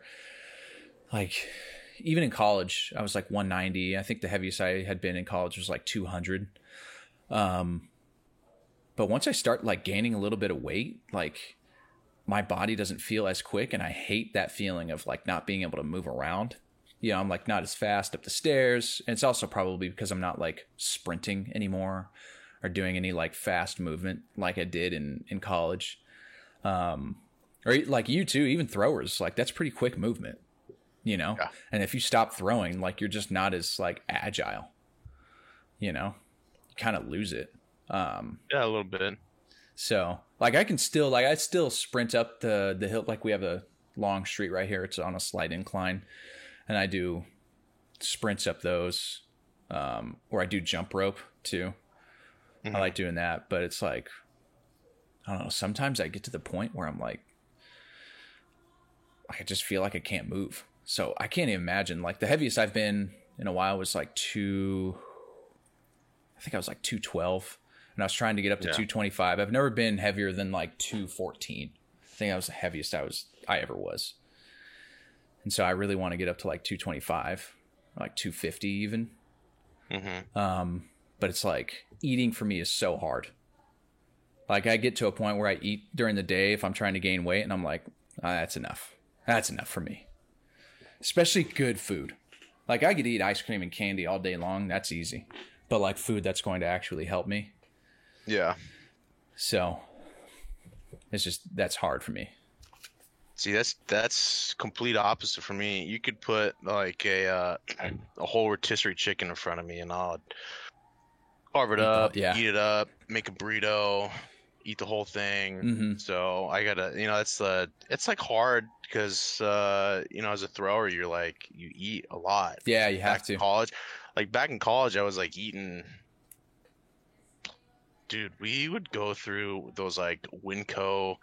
B: like even in college, I was like 190. I think the heaviest I had been in college was like 200. Um, but once I start like gaining a little bit of weight, like my body doesn't feel as quick, and I hate that feeling of like not being able to move around you know, I'm like not as fast up the stairs. And it's also probably because I'm not like sprinting anymore or doing any like fast movement like I did in, in college. Um, or like you too, even throwers, like that's pretty quick movement, you know?
A: Yeah.
B: And if you stop throwing, like you're just not as like agile, you know, you kind of lose it.
A: yeah, a little bit.
B: So like I can still like I still sprint up the the hill like we have a long street right here. It's on a slight incline, and I do sprints up those, um, or I do jump rope too. I like doing that, but it's like I don't know. Sometimes I get to the point where I'm like, I just feel like I can't move. So I can't even imagine. Like the heaviest I've been in a while was like two. I think I was like two twelve, and I was trying to get up to
A: Yeah.
B: two twenty five. I've never been heavier than like two fourteen. I think I was the heaviest I was I ever was. And so I really want to get up to like two twenty five, like two fifty even. Um, but it's like eating for me is so hard. Like I get to a point where I eat during the day if I'm trying to gain weight, and I'm like, ah, that's enough. That's enough for me. Especially good food. Like I could eat ice cream and candy all day long. That's easy. But like food that's going to actually help me.
A: Yeah.
B: So it's just that's hard for me.
A: See, that's that's complete opposite for me. You could put like a uh, a whole rotisserie chicken in front of me, and I'll carve it up,
B: yeah.
A: eat it up, make a burrito, eat the whole thing.
B: Mhm.
A: So I gotta, you know, it's the it's like hard because uh, you know, as a thrower, you're like you eat a lot.
B: Yeah, you have
A: back
B: to.
A: in college, like back in college, I was like eating. Dude, we would go through those like Winco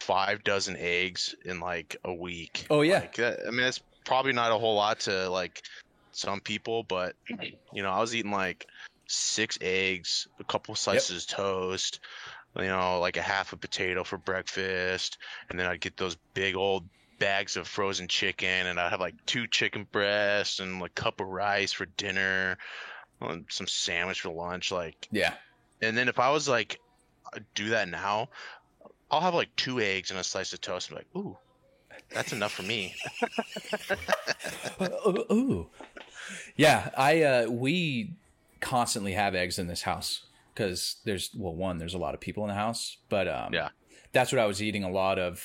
A: five dozen eggs in like a week.
B: Oh, yeah.
A: Like, I mean, it's probably not a whole lot to like some people, but you know, I was eating like six eggs, a couple slices of toast, you know, like a half a potato for breakfast, and then I'd get those big old bags of frozen chicken, and I'd have like two chicken breasts and like a cup of rice for dinner, and some sandwich for lunch, like.
B: Yeah.
A: And then if I was like, do that now, I'll have like two eggs and a slice of toast. and be like, ooh, that's enough for me. [laughs]
B: ooh, ooh. Yeah, I uh we constantly have eggs in this house because there's well one there's a lot of people in the house, but um
A: Yeah.
B: that's what I was eating a lot of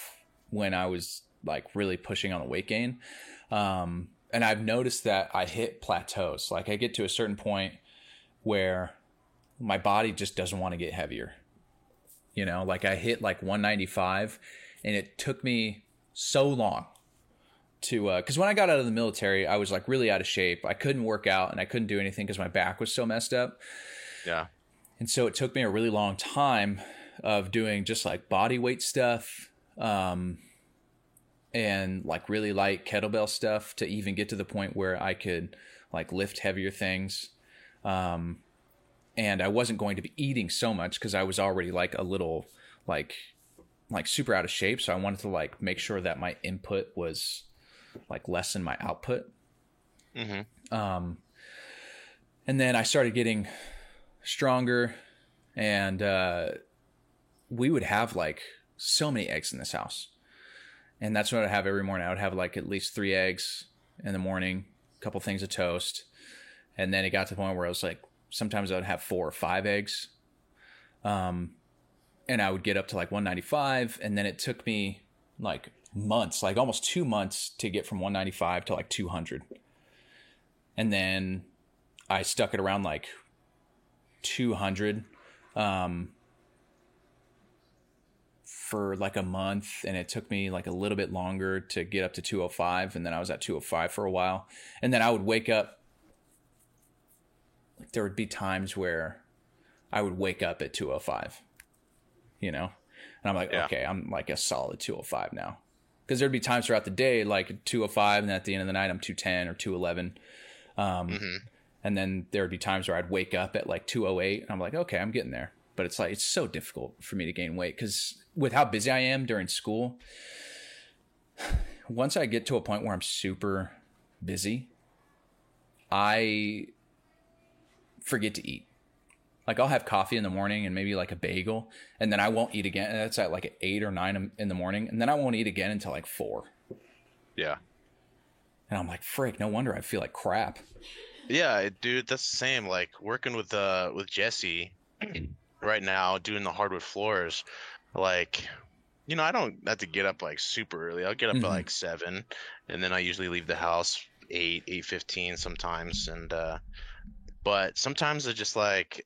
B: when I was like really pushing on the weight gain. Um and I've noticed that I hit plateaus. Like I get to a certain point where my body just doesn't want to get heavier. You know, like I hit like 195 and it took me so long to because when I got out of the military, I was like really out of shape. I couldn't work out and I couldn't do anything because my back was so messed up.
A: Yeah.
B: And so it took me a really long time of doing just like body weight stuff um, and like really light kettlebell stuff to even get to the point where I could like lift heavier things. Um, and I wasn't going to be eating so much because I was already like a little like like super out of shape. So I wanted to like make sure that my input was like less than my output.
A: Mm-hmm.
B: Um, and then I started getting stronger, and uh, we would have like so many eggs in this house, and that's what I'd have every morning. I would have like at least three eggs in the morning, a couple things of toast, and then it got to the point where I was like, sometimes I would have four or five eggs, um, and I would get up to like 195, and then it took me like months, like almost two months to get from 195 to like 200 and then I stuck it around like 200 um, for like a month, and it took me like a little bit longer to get up to 205, and then I was at 205 for a while, and then I would wake up. Like there would be times where I would wake up at 205, you know, and I'm like,
A: Yeah.
B: okay, I'm like a solid 205 now. Because there'd be times throughout the day, like 205, and at the end of the night, I'm 210 or 211. Um, And then there would be times where I'd wake up at like 208, and I'm like, okay, I'm getting there. But it's like, it's so difficult for me to gain weight because with how busy I am during school, [sighs] once I get to a point where I'm super busy, I forget to eat. Like I'll have coffee in the morning and maybe like a bagel, and then I won't eat again. And that's at like eight or nine in the morning, and then I won't eat again until like four.
A: Yeah.
B: And I'm like, frick, no wonder I feel like crap.
A: Yeah, dude, that's the same. Like working with uh with Jesse [clears throat] right now, doing the hardwood floors. Like, you know, I don't have to get up like super early. I'll get up
B: Mhm.
A: at like seven, and then I usually leave the house eight, eight fifteen sometimes. And uh, but sometimes I just like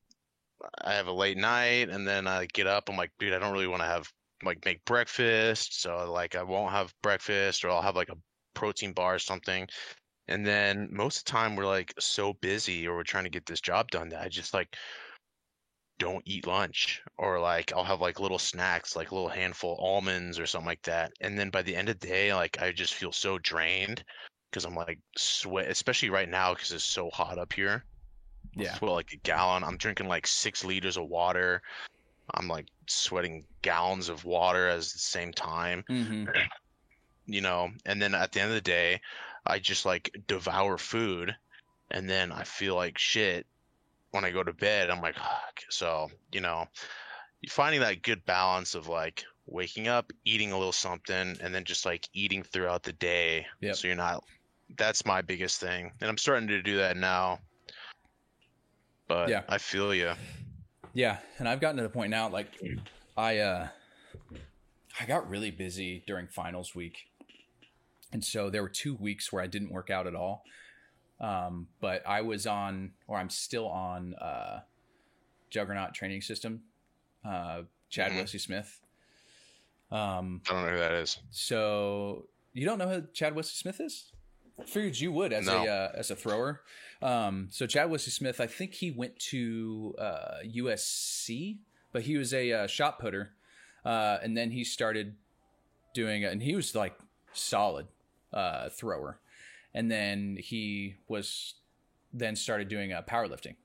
A: I have a late night, and then I get up. I'm like, dude, I don't really want to have like make breakfast, so like I won't have breakfast, or I'll have like a protein bar or something. And then most of the time we're like so busy or we're trying to get this job done that I just like don't eat lunch or like I'll have like little snacks, like little handful of almonds or something like that. And then by the end of the day, like I just feel so drained because I'm like sweat, especially right now because it's so hot up here.
B: Yeah.
A: Well, like a gallon. I'm drinking like six liters of water. I'm like sweating gallons of water at the same time
B: Mm-hmm. [clears throat]
A: you know, and then at the end of the day, I just like devour food and then I feel like shit when I go to bed. I'm like, fuck. So, you know, finding that good balance of like waking up, eating a little something, and then just like eating throughout the day.
B: Yep.
A: So you're not, that's my biggest thing. And I'm starting to do that now. But
B: Yeah.
A: I feel you.
B: Yeah, and I've gotten to the point now like I uh I got really busy during finals week. And so there were 2 weeks where I didn't work out at all. Um but I was on or I'm still on uh Juggernaut training system. Uh Chad
A: Mhm.
B: Wesley Smith. Um,
A: I don't know who that is.
B: so you don't know who Chad Wesley Smith is? Figured you would as
A: No.
B: a uh, as a thrower. Um, so Chad Wesley Smith, I think he went to uh, USC, but he was a uh, shot putter, uh, and then he started doing, it, and he was like solid uh, thrower, and then he was then started doing uh, powerlifting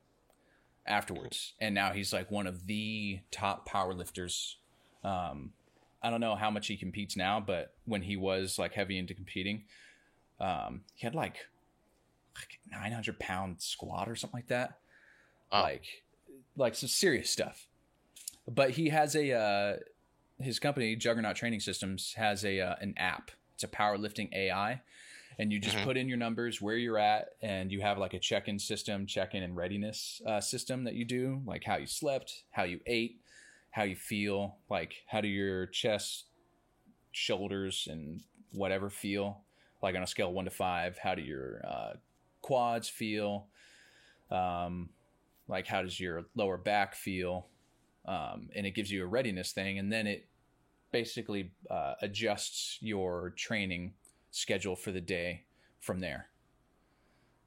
B: afterwards, and now he's like one of the top powerlifters. Um, I don't know how much he competes now, but when he was like heavy into competing, um, he had like like 900 pound squat or something like that.
A: Wow.
B: Like, like some serious stuff. But he has a, uh, his company, Juggernaut Training Systems, has a, uh, an app. It's a powerlifting AI. And you just
A: Mhm.
B: put in your numbers, where you're at, and you have like a check in system, check in and readiness uh, system that you do, like how you slept, how you ate, how you feel, like how do your chest, shoulders, and whatever feel like on a scale of one to five how do your uh, quads feel um, like how does your lower back feel um, and it gives you a readiness thing and then it basically uh, adjusts your training schedule for the day from there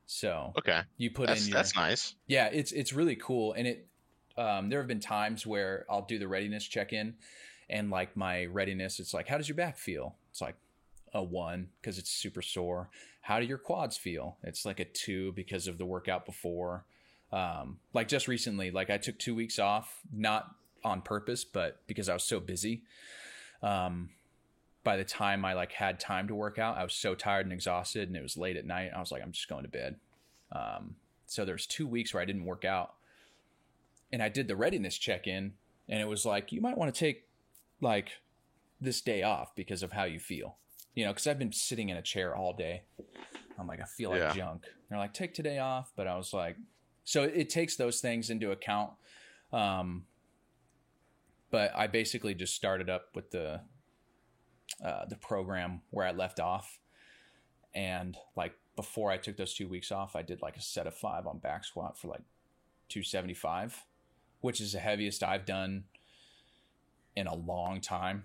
B: so
A: Okay,
B: you put
A: that's
B: in your
A: that's nice.
B: yeah, it's it's really cool, and it. Um, there have been times where I'll do the readiness check in, and like my readiness, it's like, how does your back feel? It's like a one because it's super sore. How do your quads feel? It's like a two because of the workout before. Um, like just recently, like I took two weeks off, not on purpose, but because I was so busy. Um, by the time I like had time to work out, I was so tired and exhausted, and it was late at night. I was like, I'm just going to bed. Um, so there's two weeks where I didn't work out, and I did the readiness check in, and it was like, you might want to take like this day off because of how you feel, you know, because I've been sitting in a chair all day. I'm like, I feel like
A: Yeah.
B: junk. They're like, take today off, but I was like, so it takes those things into account. Um, but I basically just started up with the uh, the program where I left off, and like before I took those two weeks off, I did like a set of five on back squat for like 275, which is the heaviest I've done in a long time.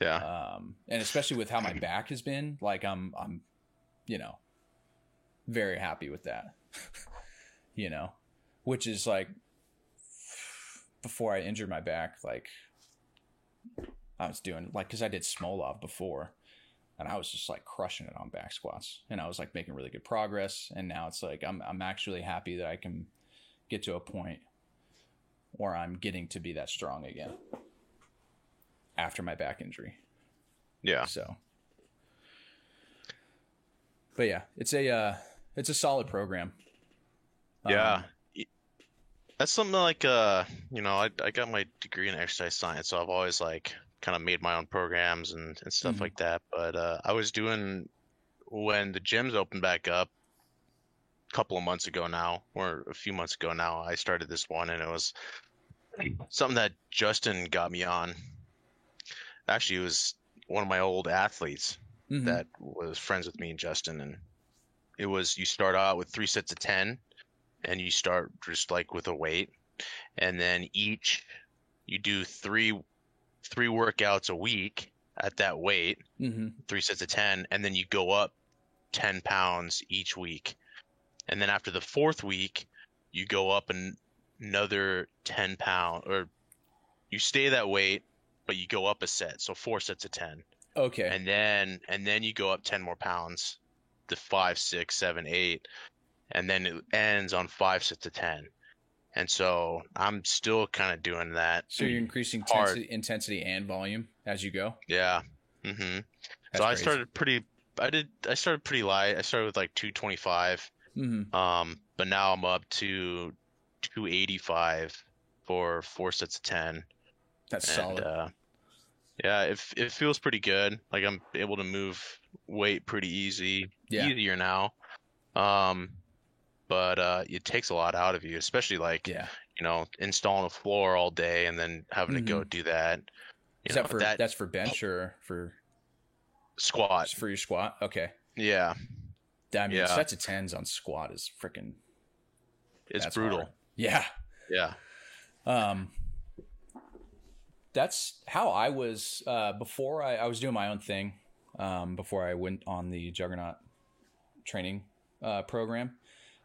A: Yeah,
B: Um, and especially with how my [laughs] back has been, like I'm, I'm, you know, very happy with that. [laughs] you know, which is like before I injured my back, like I was doing like because I did Smolov before, and I was just like crushing it on back squats, and I was like making really good progress. And now it's like I'm I'm actually happy that I can get to a point where I'm getting to be that strong again after my back injury.
A: yeah.
B: So, but yeah, it's a uh, it's a solid program.
A: Yeah.
B: Um,
A: That's something like uh, you know, I I got my degree in exercise science, so I've always like kind of made my own programs and, and stuff
B: Mhm.
A: like that. But uh, I was doing when the gyms opened back up a couple of months ago now, or a few months ago now, I started this one and it was something that Justin got me on. Actually, it was one of my old athletes
B: mhm.
A: that was friends with me and Justin, and it was you start out with three sets of ten, and you start just like with a weight, and then each you do three three workouts a week at that weight,
B: Mhm.
A: three sets of ten, and then you go up ten pounds each week, and then after the fourth week, you go up an, another ten pound, or you stay that weight, but you go up a set, so four sets of ten
B: Okay.
A: and then and then you go up 10 more pounds to five six seven eight and then it ends on five sets of 10 and so i'm still kind of doing that
B: so you're increasing intensity, intensity and volume as you go.
A: yeah Mm hmm
B: That's
A: so i
B: crazy.
A: started pretty i did i started pretty light i started with like 225
B: Mm-hmm.
A: um but now i'm up to 285 for four sets of 10
B: That's
A: and
B: solid.
A: uh yeah it, it feels pretty good like i'm able to move weight pretty easy
B: Yeah.
A: easier now um but uh it takes a lot out of you especially like
B: yeah.
A: you know installing a floor all day and then having to go do that
B: Mm-hmm. Is
A: know,
B: that for
A: that
B: that's for bench or for
A: squat
B: for your squat? Okay.
A: yeah
B: I mean,
A: Yeah.
B: sets of tens on squat is freaking.
A: it's brutal
B: hard. Yeah.
A: yeah
B: Um, that's how I was uh, before I, I was doing my own thing. Um, before I went on the Juggernaut training uh, program,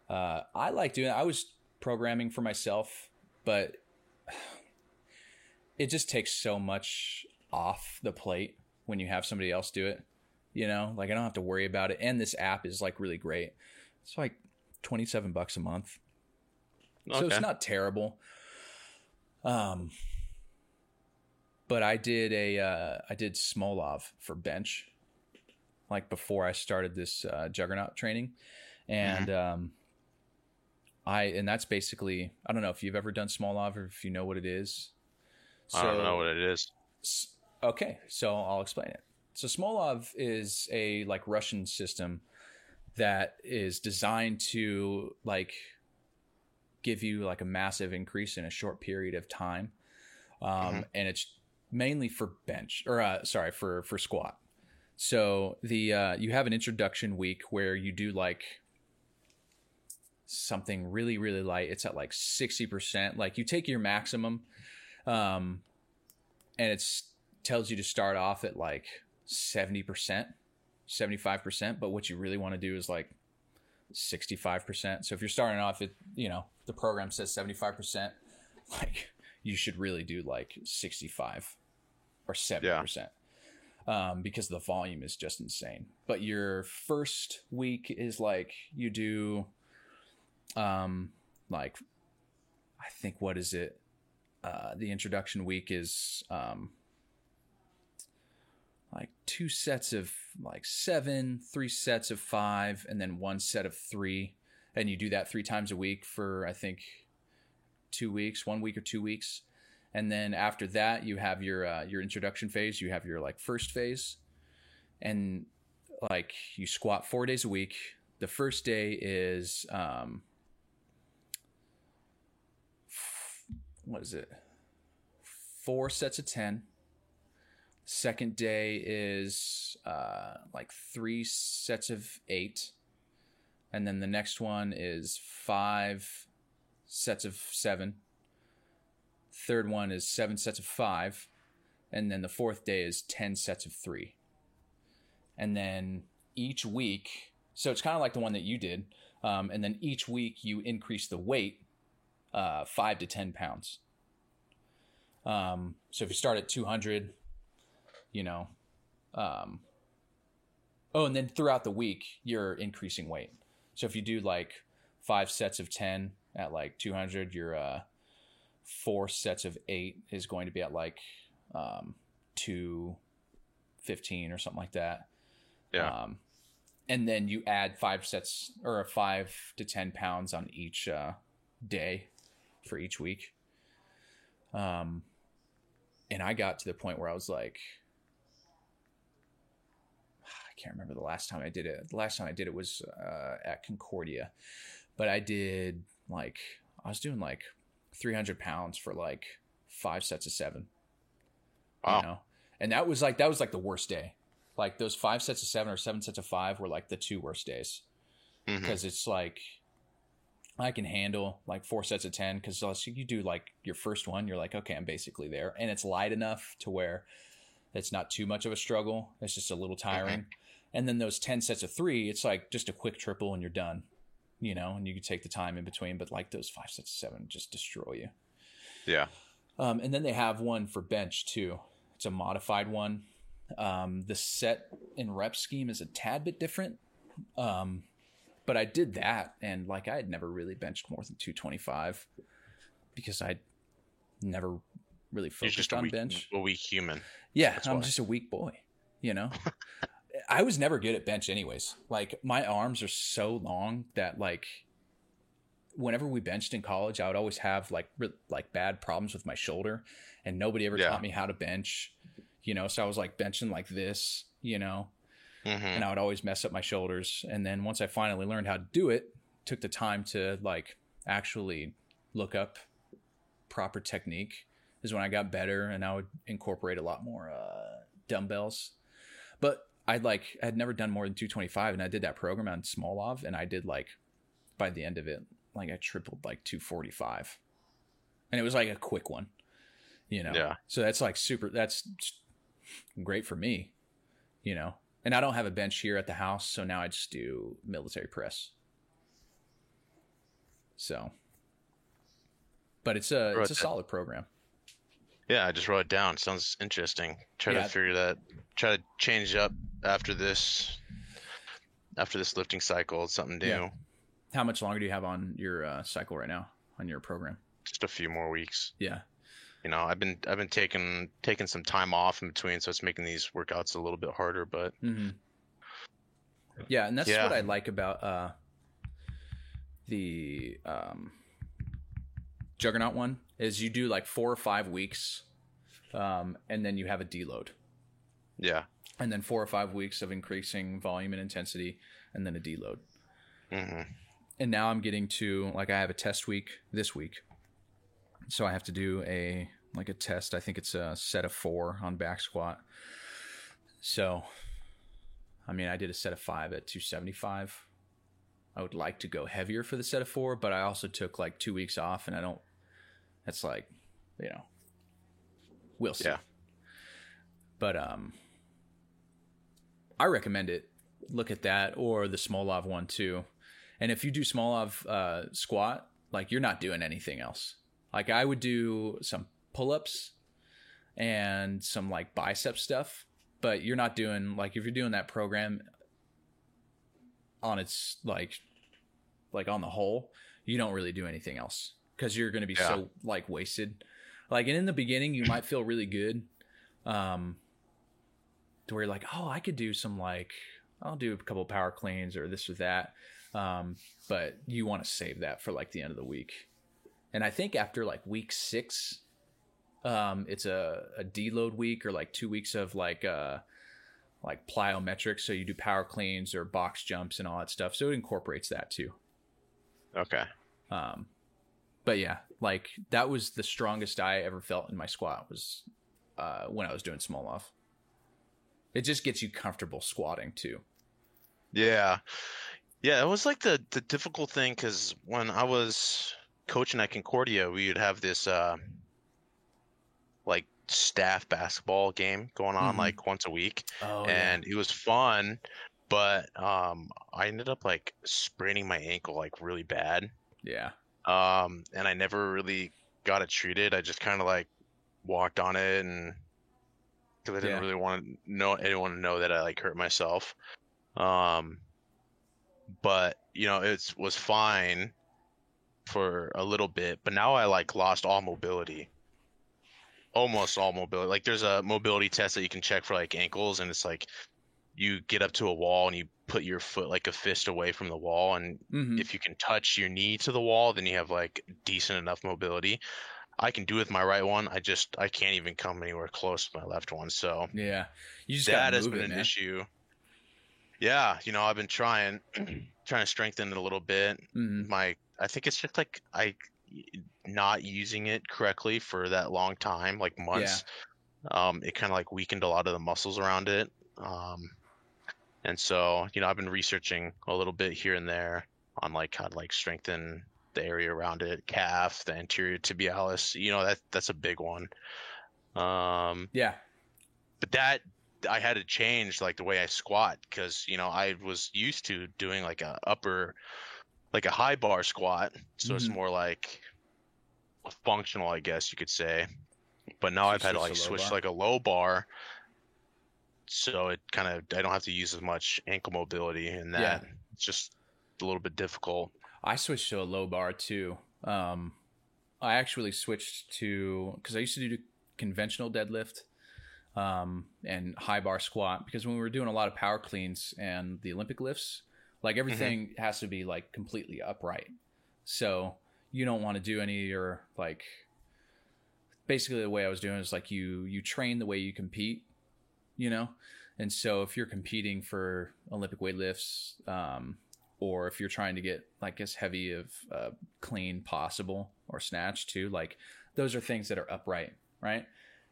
B: uh, I like doing. I was programming for myself, but it just takes so much off the plate when you have somebody else do it. You know, like I don't have to worry about it. And this app is like really great. It's like 27 bucks a month. Okay. So it's not terrible. Um, but I did a uh, I did Smolov for bench, like before I started this uh, Juggernaut training, and mm-hmm. um, I and that's basically I don't know if you've ever done Smolov or if you know what it is.
A: So, I don't know what it is.
B: Okay, so I'll explain it. So Smolov is a like Russian system that is designed to like give you like a massive increase in a short period of time, um, mm-hmm. and it's mainly for bench or uh, sorry for for squat. So the uh, you have an introduction week where you do like something really really light. It's at like sixty percent. Like you take your maximum, um, and it tells you to start off at like seventy percent, seventy five percent. But what you really want to do is like sixty five percent. So if you're starting off at you know the program says seventy five percent, like you should really do like sixty five or seventy yeah. percent um, because the volume is just insane. But your first week is like you do, um, like I think what is it? Uh, the introduction week is um, like two sets of like seven, three sets of five, and then one set of three. And you do that three times a week for I think two weeks, one week or two weeks and then after that you have your uh, your introduction phase. You have your like first phase. And like you squat four days a week. The first day is um what is it? Four sets of 10 second day is uh like three sets of eight. And then the next one is five sets of seven Third one is seven sets of five. And then the fourth day is 10 sets of three. And then each week, so it's kind of like the one that you did. Um, and then each week you increase the weight uh, five to 10 pounds. Um, so if you start at 200, you know, um, oh, and then throughout the week, you're increasing weight. So if you do like five sets of 10 at like 200, you're, uh, four sets of eight is going to be at like um, two fifteen or something like that.
A: Yeah. Um,
B: and then you add five sets or five to ten pounds on each uh, day for each week. Um, and I got to the point where I was like, I can't remember the last time I did it. The last time I did it was uh, at Concordia, but I did like I was doing like 300 pounds for like five sets of seven.
A: Wow. You know?
B: And that was like, that was like the worst day. Like those five sets of seven or seven sets of five were like the two worst days. Because mm-hmm. it's like, I can handle like four sets of 10 because you do like your first one, you're like, okay, I'm basically there. And it's light enough to where it's not too much of a struggle. It's just a little tiring. Mm-hmm. And then those 10 sets of three, it's like just a quick triple and you're done you know, and you could take the time in between, but like those five, six, seven just destroy you.
A: Yeah.
B: Um, and then they have one for bench too. It's a modified one. Um, the set and rep scheme is a tad bit different. Um, but I did that and like I had never really benched more than 225 because I never really focused on
A: weak,
B: bench.
A: A weak human.
B: Yeah, That's I'm why. just a weak boy, you know. [laughs] I was never good at bench anyways. Like my arms are so long that like whenever we benched in college, I would always have like re- like bad problems with my shoulder and nobody ever yeah. taught me how to bench, you know, so I was like benching like this, you know. Mm-hmm. And I would always mess up my shoulders and then once I finally learned how to do it, took the time to like actually look up proper technique is when I got better and I would incorporate a lot more uh, dumbbells. But I'd like I'd never done more than 225 and I did that program on Smolov and I did like by the end of it like I tripled like 245. And it was like a quick one. You know.
A: Yeah.
B: So that's like super. That's great for me. You know, and I don't have a bench here at the house, so now I just do military press. So, but it's a it's a solid program.
A: Yeah, I just wrote it down. Sounds interesting. Try
B: Yeah.
A: to figure that. Try to change up after this. After this lifting cycle, something new.
B: Yeah. How much longer do you have on your uh, cycle right now on your program?
A: Just a few more weeks.
B: Yeah.
A: You know, I've been I've been taking taking some time off in between, so it's making these workouts a little bit harder. But
B: hmm Yeah, and that's
A: Yeah.
B: what I like about uh, the um, Juggernaut one is you do like four or five weeks, um, and then you have a deload,
A: yeah,
B: and then four or five weeks of increasing volume and intensity, and then a deload.
A: hmm
B: And now I'm getting to like I have a test week this week, so I have to do a like a test. I think it's a set of four on back squat. So, I mean, I did a set of five at 275. I would like to go heavier for the set of four, but I also took like two weeks off, and I don't. That's like, you know, we'll see.
A: yeah,
B: But um, I recommend it. Look at that or the Smolov one too. And if you do Smolov uh, squat, like you're not doing anything else. Like I would do some pull ups and some like bicep stuff, but you're not doing like if you're doing that program on its like like on the whole, you don't really do anything else because you're going to be
A: Yeah.
B: so like wasted. Like and in the beginning, you might feel really good, um, to where you're like, oh, I could do some like I'll do a couple power cleans or this or that, um, but you want to save that for like the end of the week. And I think after like week six, um, it's a, a deload week or like two weeks of like uh like plyometrics. So you do power cleans or box jumps and all that stuff. So it incorporates that too.
A: okay,
B: But yeah, like that was the strongest I ever felt in my squat was uh, when I was doing Smolov. It just gets you comfortable squatting too.
A: yeah, yeah. It was like the the difficult thing because when I was coaching at Concordia, we would have this uh, like staff basketball game going on
B: Mhm.
A: like once a week.
B: Oh,
A: and it was fun but um i ended up like spraining my ankle like really bad
B: yeah,
A: um and i never really got it treated i just kind of like walked on it and because i didn't
B: Yeah.
A: really want to know anyone to know that i like hurt myself um but you know it was fine for a little bit but now i like lost all mobility almost all mobility. Like there's a mobility test that you can check for like ankles, and it's like you get up to a wall and you put your foot like a fist away from the wall, and
B: hmm
A: if you can touch your knee to the wall, then you have like decent enough mobility. I can do with my right one. I just I can't even come anywhere close to my left one. So
B: yeah. You just
A: that has been
B: it,
A: an
B: man.
A: issue. Yeah, you know I've been trying [clears throat] trying to strengthen it a little bit.
B: Mhm.
A: My I think it's just like I not using it correctly for that long time, like months. Um, it kind of like weakened a lot of the muscles around it. Um, and so you know I've been researching a little bit here and there on like how to like strengthen the area around it, calf, the anterior tibialis. You know that that's a big one. Um,
B: Yeah,
A: but that I had to change like the way I squat because you know I was used to doing like a upper, like a high bar squat, so it's
B: Mhm.
A: more like functional, I guess you could say. But now
B: So
A: I've had to like switch
B: bar?
A: like a low bar, so it kind of I don't have to use as much ankle mobility in that.
B: Yeah.
A: It's just a little bit difficult.
B: I switched to a low bar too. Um, I actually switched to because I used to do conventional deadlift um, and high bar squat because when we were doing a lot of power cleans and the Olympic lifts, like everything has to be like completely upright. So you don't want to do any of your like basically the way I was doing is like you you train the way you compete, you know? And so if you're competing for Olympic weightlifts, um, or if you're trying to get like as heavy of uh, clean possible or snatch too, like those are things that are upright, right?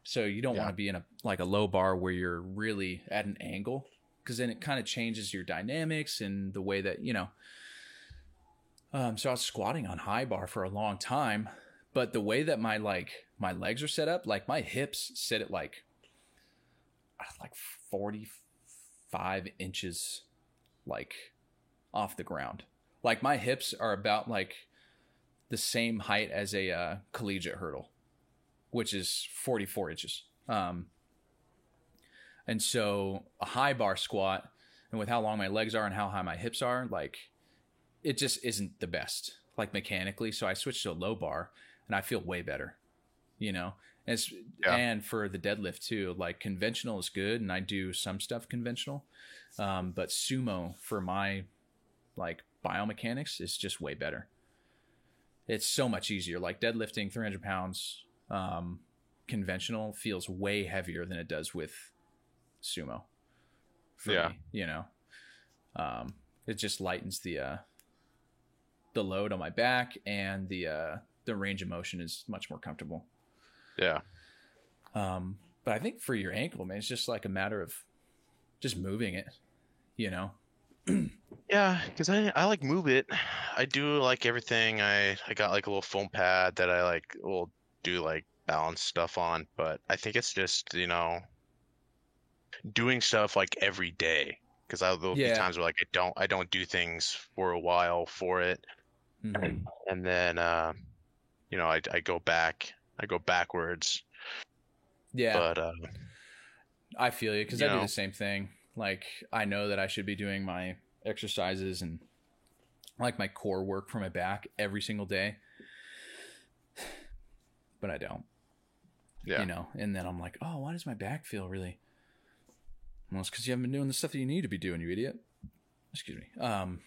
B: So you don't
A: Yeah.
B: want to be in a like a low bar where you're really at an angle because then it kind of changes your dynamics and the way that you know. Um, so I was squatting on high bar for a long time, but the way that my like my legs are set up, like my hips sit at like like 45 inches like off the ground. Like my hips are about like the same height as a uh, collegiate hurdle, which is 44 inches. Um, and so a high bar squat, and with how long my legs are and how high my hips are, like it just isn't the best, like mechanically. So I switched to a low bar, and I feel way better. You know, and, yeah. and for the deadlift too, like conventional is good, and I do some stuff conventional, um, but sumo for my like biomechanics is just way better. It's so much easier. Like deadlifting 300 pounds, um, conventional feels way heavier than it does with sumo.
A: yeah, me,
B: you know, um, it just lightens the uh, the load on my back, and the uh, the range of motion is much more comfortable.
A: Yeah.
B: Um, but I think for your ankle, man, it's just like a matter of just moving it, you know. [clears throat]
A: yeah, because I I like move it. I do like everything. I I got like a little foam pad that I like will do like balance stuff on, but I think it's just you know doing stuff like every day because there'll yeah. be times where like I don't I don't do things for a while for it, mm-hmm. and then uh, you know I I go back I go backwards.
B: Yeah,
A: but uh,
B: I feel you because I know. do the same thing. Like I know that I should be doing my exercises and like my core work for my back every single day, [sighs] but I don't.
A: Yeah,
B: you know, and then I'm like, oh, why does my back feel really well, it's because you haven't been doing the stuff that you need to be doing, you idiot. Excuse me. Um,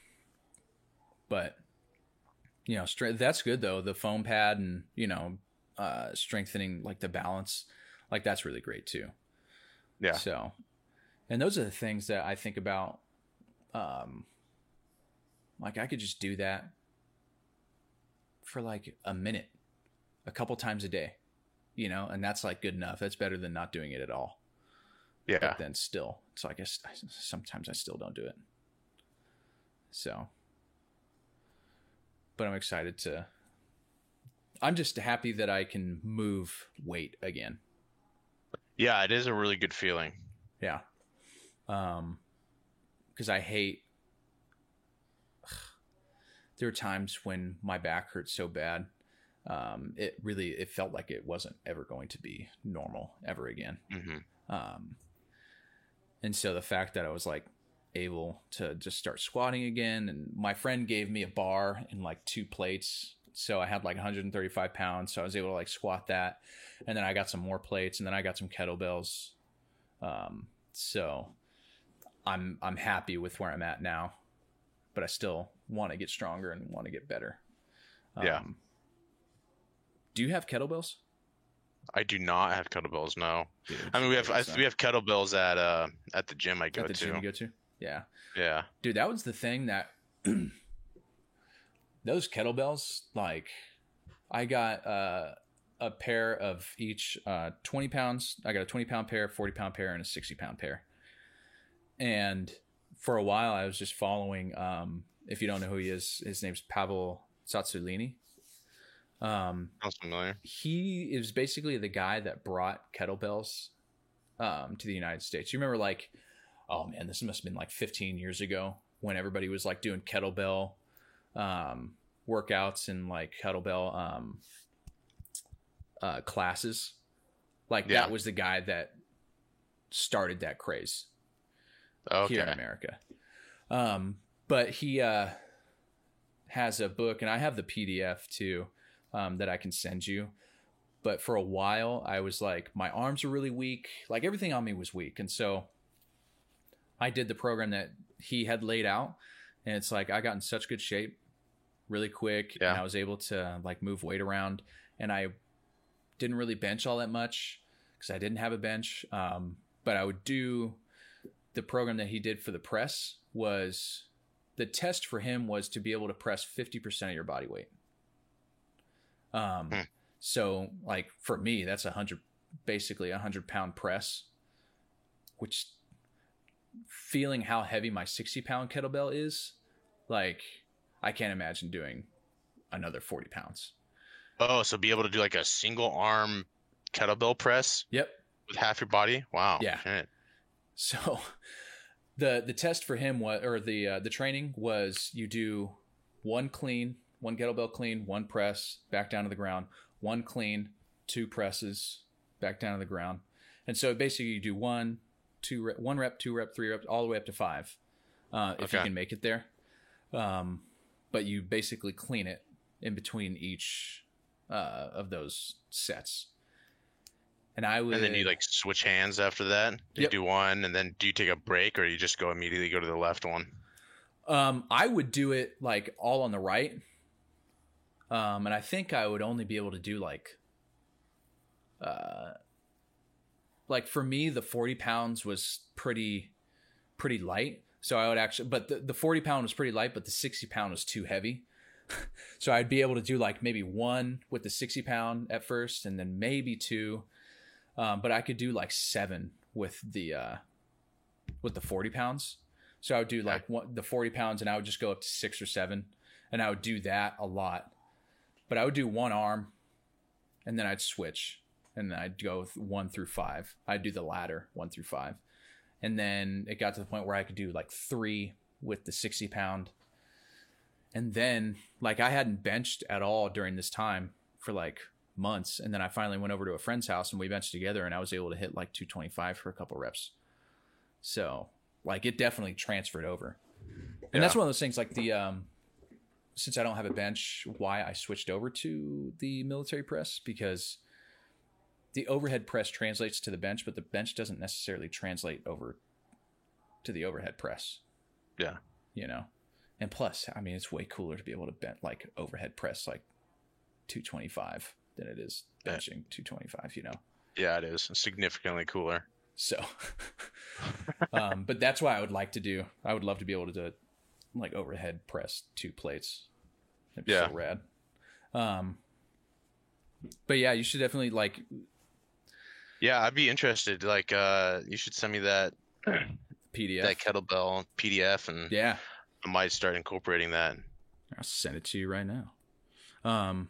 B: but you know, strength. That's good though. The foam pad and you know, uh, strengthening like the balance, like that's really great too.
A: Yeah.
B: So, and those are the things that I think about. Um, like I could just do that for like a minute, a couple times a day, you know, and that's like good enough. That's better than not doing it at all.
A: Yeah.
B: But then still, so I guess sometimes I still don't do it. So, but I'm excited to. I'm just happy that I can move weight again.
A: Yeah, it is a really good feeling.
B: Yeah. Um, because I hate. Ugh, [sighs] there are times when my back hurts so bad. Um, it really it felt like it wasn't ever going to be normal ever again.
A: Mm-hmm.
B: Um, and so the fact that I was like able to just start squatting again, and my friend gave me a bar and like two plates. So I had like 135 pounds. So I was able to like squat that. And then I got some more plates and then I got some kettlebells. Um, so I'm, I'm happy with where I'm at now, but I still want to get stronger and want to get better.
A: Um, yeah.
B: Do you have kettlebells?
A: I do not have kettlebells. No, dude, I mean we have I, we have kettlebells at uh at the gym I go
B: at the
A: to.
B: Gym you go to? Yeah,
A: yeah,
B: dude. That was the thing that [clears throat] those kettlebells like I got uh, a pair of each uh, twenty pounds. I got a twenty pound pair, forty pound pair, and a sixty pound pair. And for a while, I was just following. Um, if you don't know who he is, his name's Pavel Tsatsouline. Um,
A: Sounds familiar.
B: He is basically the guy that brought kettlebells um, to the United States. You remember, like, oh man, this must have been like 15 years ago when everybody was like doing kettlebell um, workouts and like kettlebell um, uh, classes. Like yeah. that was the guy that started that craze
A: okay.
B: here in America. Um, but he uh, has a book, and I have the PDF too um, that I can send you. But for a while, I was like, my arms are really weak. Like everything on me was weak. And so I did the program that he had laid out. And it's like, I got in such good shape really quick. Yeah. And I was able to like move weight around. And I didn't really bench all that much because I didn't have a bench. Um, but I would do the program that he did for the press was the test for him was to be able to press 50% of your body weight. Um, hmm. So, like for me, that's a hundred, basically a hundred pound press, which feeling how heavy my 60 pound kettlebell is, like I can't imagine doing another 40 pounds.
A: Oh, so be able to do like a single arm kettlebell press
B: Yep.
A: with half your body? Wow.
B: Yeah.
A: shit.
B: So [laughs] the the test for him was or the uh, the training was you do one clean, one kettlebell clean, one press, back down to the ground, one clean, two presses, back down to the ground. And so basically you do one, two rep, one rep, two rep, three reps, all the way up to five. Uh, if you can make it there. Um, but you basically clean it in between each uh, of those sets. And I would
A: And then you like switch hands after that. You
B: Yep.
A: do one, and then do you take a break, or you just go immediately go to the left one?
B: Um, I would do it like all on the right. Um, and I think I would only be able to do like, uh, like for me, the 40 pounds was pretty, pretty light. So I would actually, but the, the 40 pound was pretty light, but the 60 pound was too heavy. [laughs] so I'd be able to do like maybe one with the 60 pound at first and then maybe two. Um, but I could do like seven with the, uh, with the 40 pounds. So I would do like one, the 40 pounds and I would just go up to six or seven and I would do that a lot. But I would do one arm and then I'd switch and then I'd go one through five. I'd do the ladder one through five. And then it got to the point where I could do like three with the 60 pound. And then like I hadn't benched at all during this time for like months. And then I finally went over to a friend's house and we benched together and I was able to hit like 225 for a couple reps. So like it definitely transferred over. And that's one of those things like the um since I don't have a bench, why I switched over to the military press because the overhead press translates to the bench, but the bench doesn't necessarily translate over to the overhead press,
A: Yeah.
B: you know. And plus, I mean, it's way cooler to be able to bent like overhead press like 225 than it is
A: Yeah.
B: benching 225, you know.
A: Yeah, it is significantly cooler.
B: So, [laughs] um, but that's why I would like to do. I would love to be able to do like overhead press two plates. It'd be
A: Yeah.
B: so rad. Um, but yeah, you should definitely like
A: Yeah, I'd be interested. Like, uh, you should send me that [clears throat]
B: PDF.
A: that kettlebell PDF, and
B: yeah,
A: I might start incorporating that.
B: I'll send it to you right now. Um,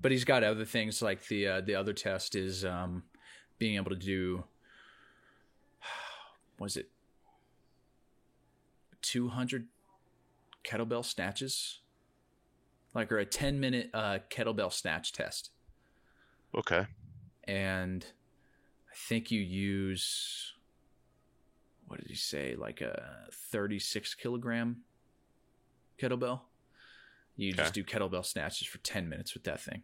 B: but he's got other things like the uh, the other test is um, being able to do. [sighs] Was it two hundred kettlebell snatches? Like or a ten minute uh, kettlebell snatch test,
A: Okay.
B: And I think you use what did he say? Like a thirty six kilogram kettlebell. You just do kettlebell snatches for 10 minutes with that thing.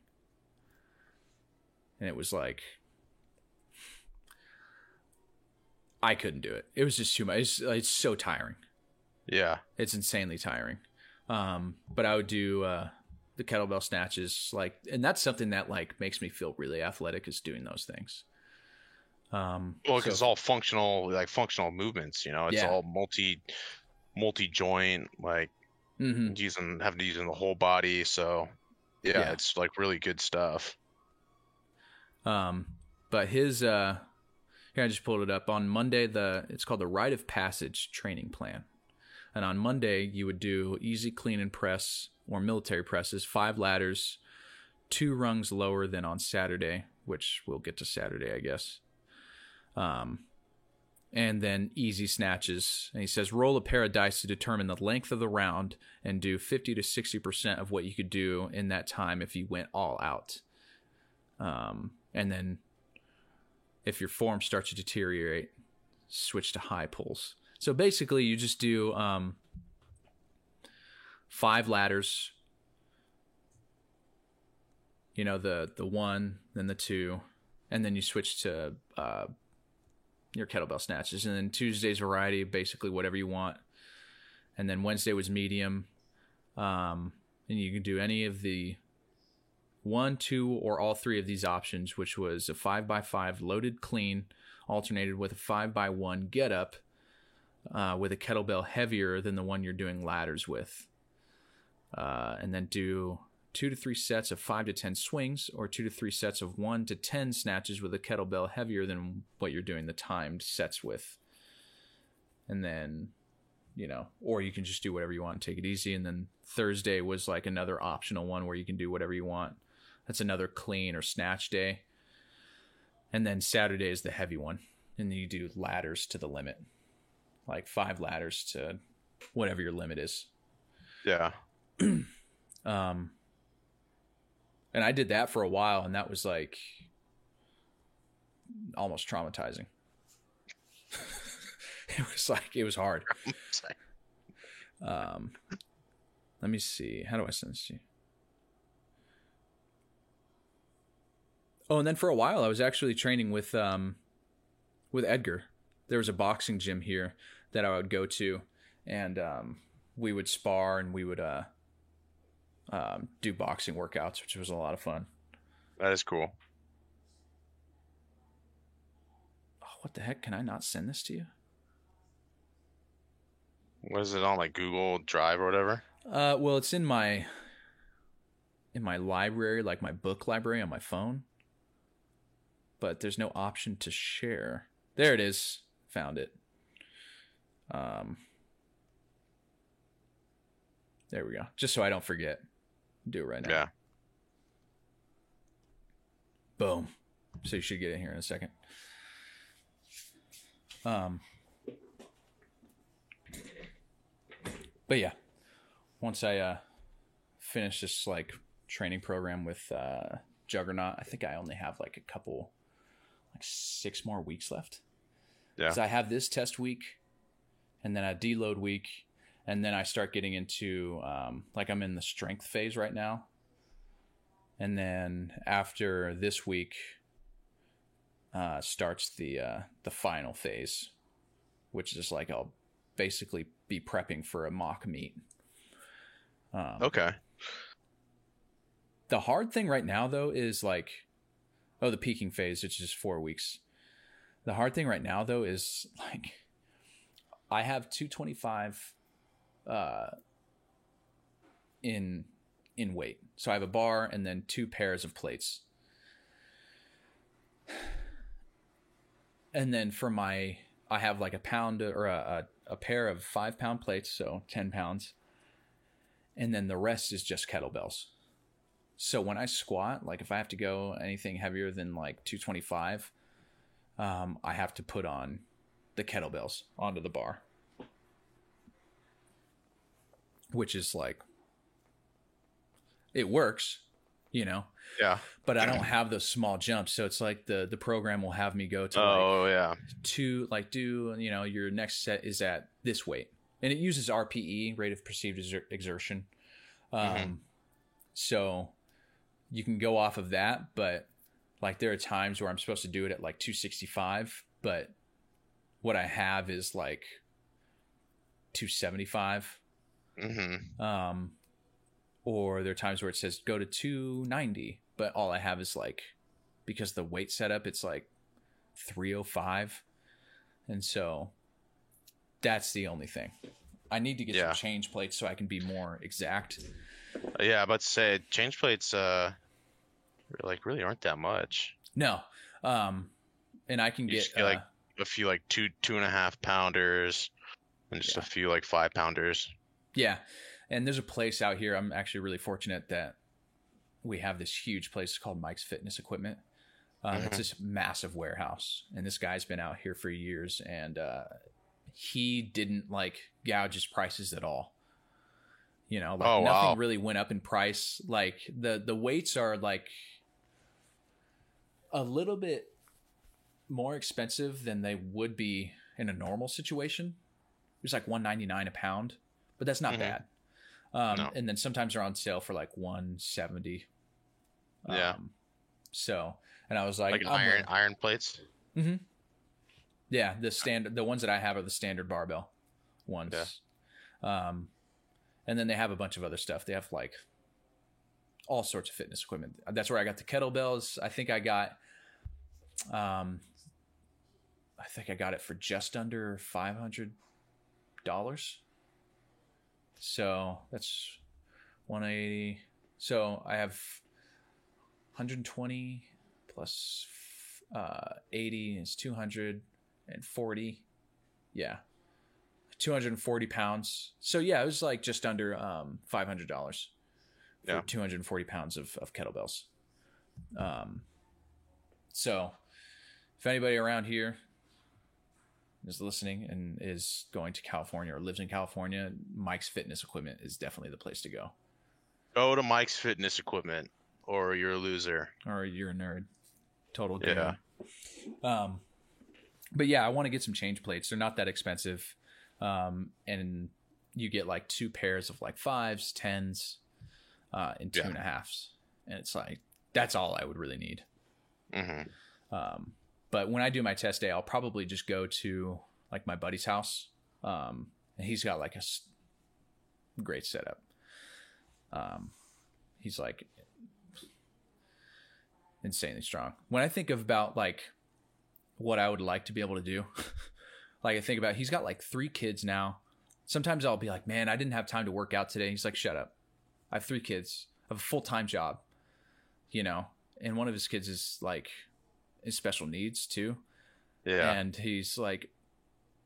B: And it was like, I couldn't do it. It was just too much. It's, it's so tiring.
A: Yeah.
B: It's insanely tiring. Um, but I would do uh, the kettlebell snatches, like, and that's something that like makes me feel really athletic is doing those things. Um,
A: Well,
B: so-
A: because it's all functional, like functional movements. You know, it's
B: Yeah.
A: all multi, multi joint, like
B: mhm.
A: using having to use in the whole body. So, yeah,
B: Yeah.
A: it's like really good stuff.
B: Um, but his uh, here I just pulled it up on Monday. The it's called the Rite of Passage training plan, and on Monday you would do easy clean and press or military presses, five ladders, two rungs lower than on Saturday, which we'll get to Saturday, I guess. Um, and then easy snatches. And he says roll a pair of dice to determine the length of the round and do 50 to 60% of what you could do in that time if you went all out. Um, and then if your form starts to deteriorate, switch to high pulls. So basically, you just do um, five ladders. You know the the one, then the two, and then you switch to uh, your kettlebell snatches. And then Tuesday's variety, basically whatever you want. And then Wednesday was medium, um, and you can do any of the one, two, or all three of these options, which was a five by five loaded clean, alternated with a five by one get up, uh, with a kettlebell heavier than the one you're doing ladders with, uh, and then do two to three sets of five to ten swings, or two to three sets of one to ten snatches with a kettlebell heavier than what you're doing the timed sets with, and then you know, or you can just do whatever you want and take it easy. And then Thursday was like another optional one where you can do whatever you want. That's another clean or snatch day. And then Saturday is the heavy one. And then you do ladders to the limit. Like five ladders to whatever your limit is.
A: Yeah. [clears throat]
B: Um and I did that for a while and that was like almost traumatizing. [laughs] it was like it was hard. Um let me see. How do I send this to you? Oh, and then for a while I was actually training with um with Edgar. There was a boxing gym here that I would go to and um we would spar and we would uh um, do boxing workouts, which was a lot of fun.
A: That is cool.
B: Oh, what the heck? Can I not send this to you?
A: What is it on like Google Drive or whatever?
B: Uh, well, it's in my in my library, like my book library on my phone. But there's no option to share. There it is. Found it. Um, there we go. Just so I don't forget. Do it right now.
A: Yeah.
B: Boom. So you should get in here in a second. Um, but yeah, once I uh, finish this like training program with uh, Juggernaut, I think I only have like a couple, like six more weeks left.
A: Yeah.
B: Because I have this test week, and then a deload week, and then I start getting into um, like I'm in the strength phase right now, and then after this week uh, starts the uh, the final phase, which is like I'll basically be prepping for a mock meet. Um,
A: Okay.
B: The hard thing right now though is like, oh, the peaking phase, which is four weeks. The hard thing right now though is like, I have 225 uh, in in weight. So I have a bar and then two pairs of plates. And then for my, I have like a pound or a, a, a pair of five pound plates, so 10 pounds. And then the rest is just kettlebells. So when I squat, like if I have to go anything heavier than like 225, um, I have to put on the kettlebells onto the bar which is like it works, you know,
A: Yeah.
B: but I don't have those small jumps. So it's like the the program will have me go to like
A: Oh yeah.
B: to like do you know your next set is at this weight and it uses rpe rate of perceived exer- exertion um so you can go off of that but like there are times where i'm supposed to do it at like 265 but what i have is like 275
A: Mm-hmm.
B: um or there are times where it says go to 290 but all i have is like because the weight setup it's like 305 and so that's the only thing i need to get
A: Yeah.
B: some change plates so i can be more exact
A: Yeah, but say change plates. Uh, like really aren't that much.
B: no um and i can get
A: get
B: uh,
A: like a few like two two and a half pounders, and just a few like five pounders.
B: Yeah. And there's a place out here. I'm actually really fortunate that we have this huge place called Mike's Fitness Equipment. Um, It's this massive warehouse. And this guy's been out here for years and uh, he didn't like gouge his prices at all. You know, like
A: Oh,
B: nothing
A: wow.
B: really went up in price. Like the the weights are like a little bit more expensive than they would be in a normal situation. It's like 199 a pound, but that's not
A: Mhm.
B: bad. Um,
A: No.
B: And then sometimes they're on sale for like 170.
A: Yeah.
B: Um, so, and I was like,
A: Like iron
B: willing-
A: iron plates. Mhm.
B: Yeah, the standard, the ones that I have are the standard barbell ones. Um, and then they have a bunch of other stuff. They have like all sorts of fitness equipment. That's where I got the kettlebells. I think I got, um, I think I got it for just under five hundred dollars. So that's one eighty. So I have one hundred twenty plus uh, eighty is two hundred and forty. Yeah, two hundred and forty pounds. So yeah, it was like just under um, five hundred dollars for
A: Yeah.
B: two hundred and forty pounds of, of kettlebells. Um, so if anybody around here is listening and is going to California or lives in California, Mike's Fitness Equipment is definitely the place to go.
A: Go to Mike's Fitness Equipment, or you're a loser.
B: Or you're a nerd. Total
A: Yeah.
B: Um, but yeah, I want to get some change plates. They're not that expensive. Um, and you get like two pairs of like fives, tens, uh, and two
A: Yeah.
B: and a halves. And it's like, that's all I would really need.
A: hmm
B: Um, but when I do my test day, I'll probably just go to like my buddy's house. Um, and he's got like a great setup. Um, he's like insanely strong. When I think about like what I would like to be able to do, [laughs] like I think about he's got like three kids now. Sometimes I'll be like, man, I didn't have time to work out today. He's like, shut up. I have three kids. I have a full time job, you know, and one of his kids is like is special needs too.
A: Yeah.
B: And he's like,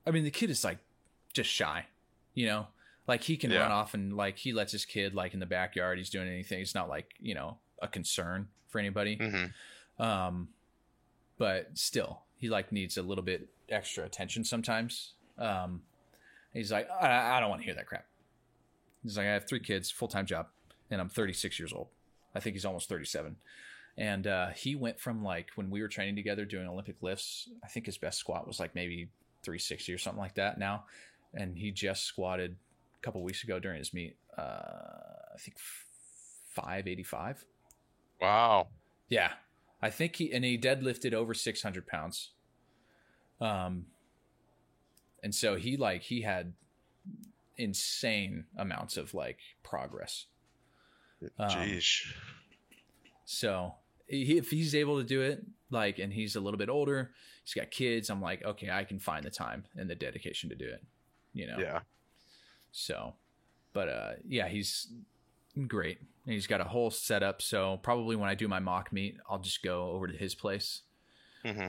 B: I mean, the kid is like just shy, you know, like he can
A: Yeah.
B: run off and like he lets his kid like in the backyard. He's doing anything. It's not like, you know, a concern for anybody.
A: hmm
B: Um, but still, he like needs a little bit extra attention sometimes. Um, he's like, I, I don't want to hear that crap. He's like, I have three kids, full time job, and I'm 36 years old. I think he's almost 37. And uh, he went from like when we were training together doing Olympic lifts. I think his best squat was like maybe 360 or something like that now, and he just squatted a couple weeks ago during his meet. Uh, I think 585.
A: Wow.
B: Yeah, I think he and he deadlifted over 600 pounds. Um, and so he like he had insane amounts of like progress. Um,
A: Jeez.
B: So he, if he's able to do it, like, and he's a little bit older, he's got kids. I'm like, okay, I can find the time and the dedication to do it. You know.
A: Yeah.
B: So, but uh, yeah, he's great. And he's got a whole setup. So probably when I do my mock meet, I'll just go over to his place
A: hmm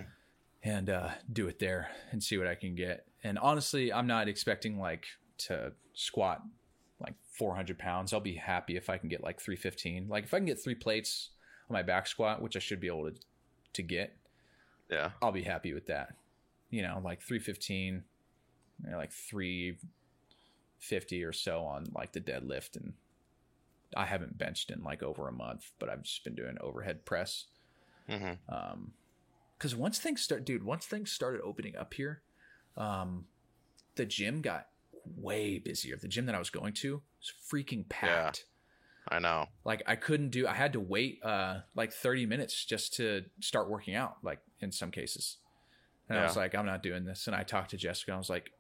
B: and uh, do it there and see what I can get. And honestly, I'm not expecting like to squat like 400 pounds. I'll be happy if I can get like 315. Like if I can get three plates on my back squat, which I should be able to to get,
A: Yeah.
B: I'll be happy with that. You know, like 315, you know, like 350 or so on like the deadlift. And I haven't benched in like over a month, but I've just been doing overhead press.
A: hmm
B: Um, because once things start, dude, once things started opening up here, um, the gym got way busier. The gym that I was going to was freaking packed.
A: I know.
B: Like I couldn't do. I had to wait uh like thirty minutes just to start working out. Like in some cases, and I was like, I'm not doing this. And I talked to Jessica. I was like,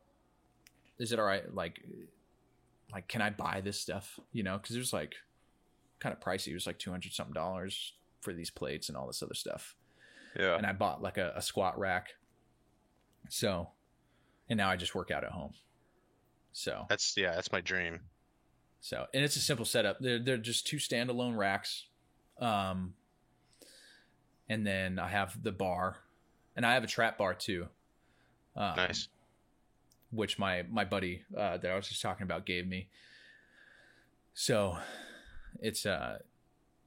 B: Is it all right? Like, like can I buy this stuff? You know, because it was like kind of pricey. It was like two hundred something dollars for these plates and all this other stuff
A: Yeah.
B: and I bought like a, a squat rack. So, and now I just work out at home. So,
A: That's yeah. That's my dream.
B: So, and it's a simple setup. They're they're just two standalone racks, um, and then I have the bar, and I have a trap bar too, um,
A: Nice.
B: which my my buddy uh, that I was just talking about gave me. So, it's uh,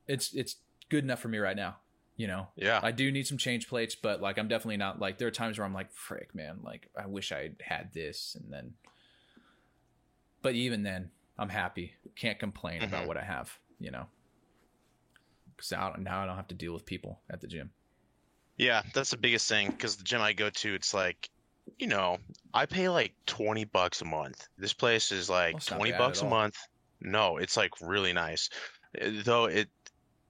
B: it's it's good enough for me right now. You know,
A: Yeah.
B: I do need some change plates, but like I'm definitely not like there are times where I'm like, frick, man, like I wish I had this and then but even then, I'm happy. Can't complain about
A: Mhm.
B: what I have, you know. Cause now, I don't have to deal with people at the gym.
A: Yeah, that's the biggest thing because the gym I go to, it's like, you know, I pay like 20 bucks a month. This place is like
B: not
A: 20 bucks a month. No, it's like really nice. Uh, Though it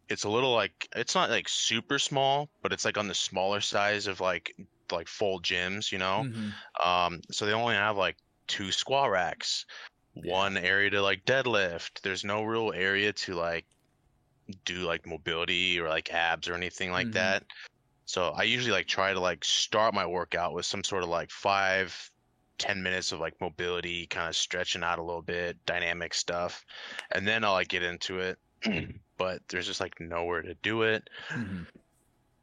A: it's a little like it's not like super small, but it's like on the smaller size of like like full gyms, you know.
B: Mhm.
A: Um, so they only have like two squat racks, one area to like deadlift. There's no real area to like do like mobility or like abs or anything like
B: Mhm.
A: that. So I usually like try to like start my workout with some sort of like five, ten minutes of like mobility, kind of stretching out a little bit, dynamic stuff, and then I'll like get into it. [clears throat] but there's just like nowhere to do it
B: Mhm.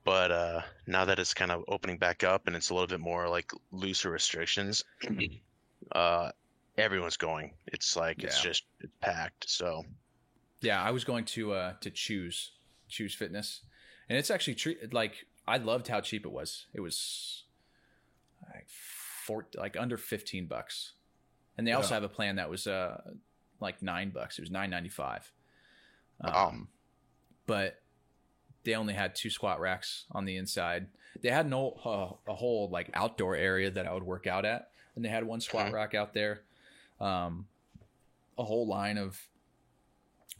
A: but uh, now that it's kind of opening back up and it's a little bit more like looser restrictions, [clears throat] uh, everyone's going. It's like it's just it's packed. So
B: Yeah, I was going to uh to choose Chuze Fitness, and it's actually tre- like I loved how cheap it was. It was like four, like under fifteen bucks, and they also have a plan that was uh like nine bucks. It was nine ninety five.
A: Wow.
B: Um, but they only had two squat racks on the inside. They had no uh, a whole like outdoor area that I would work out at, and they had one squat
A: Mhm.
B: rack out there. Um, a whole line of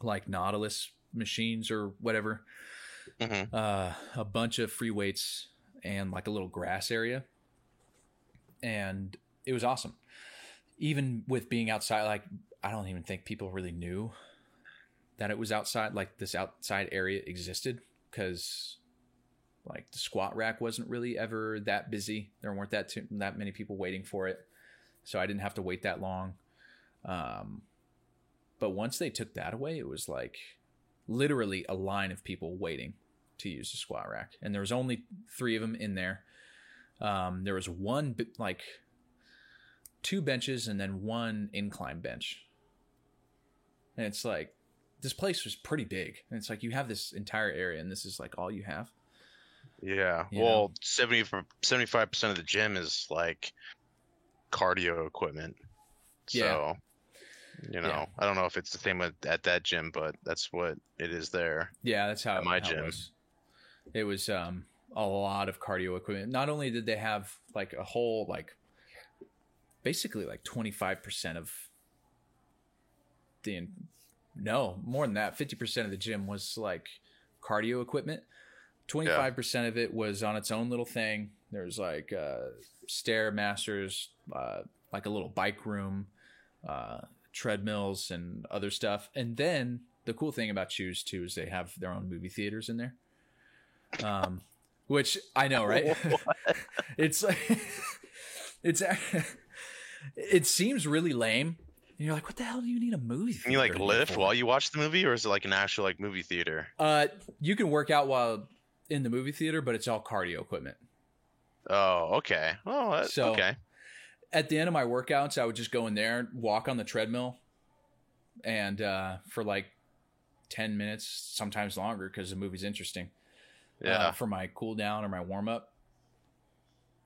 B: like Nautilus machines or whatever.
A: hmm
B: Uh, a bunch of free weights and like a little grass area, and it was awesome. Even with being outside, like I don't even think people really knew that it was outside. Like this outside area existed because like the squat rack wasn't really ever that busy. There weren't that too, that many people waiting for it, so I didn't have to wait that long. Um, but once they took that away, it was like literally a line of people waiting to use the squat rack, and there was only three of them in there. Um, there was one like two benches and then one incline bench, and it's like this place was pretty big, and it's like you have this entire area, and this is like all you have.
A: Yeah.
B: You
A: well, 70 75 percent of the gym is like cardio equipment. So,
B: Yeah.
A: You know,
B: Yeah.
A: I don't know if it's the same with, at that gym, but that's what it is there.
B: Yeah, that's how,
A: At my
B: how
A: gym.
B: it was. It was um, a lot of cardio equipment. Not only did they have like a whole like basically like 25% of the no, more than that, 50% of the gym was like cardio equipment. 25% of it was on its own little thing. There was like uh stair masters, uh like a little bike room, uh treadmills and other stuff. And then the cool thing about Chuze too is they have their own movie theaters in there. Um, [laughs] which I know, right? [laughs] [laughs] it's like it's it seems really lame. And you're like, what the hell do you need a movie theater?
A: Can you like lift
B: for?
A: while you watch the movie, or is it like an actual like movie theater?
B: Uh, you can work out while in the movie theater, but it's all cardio equipment.
A: Oh, okay. Oh, that,
B: So-
A: okay.
B: At the end of my workouts, I would just go in there, walk on the treadmill, and uh, for like ten minutes, sometimes longer, because the movie's interesting.
A: Yeah.
B: uh, for my cool down or my warm up,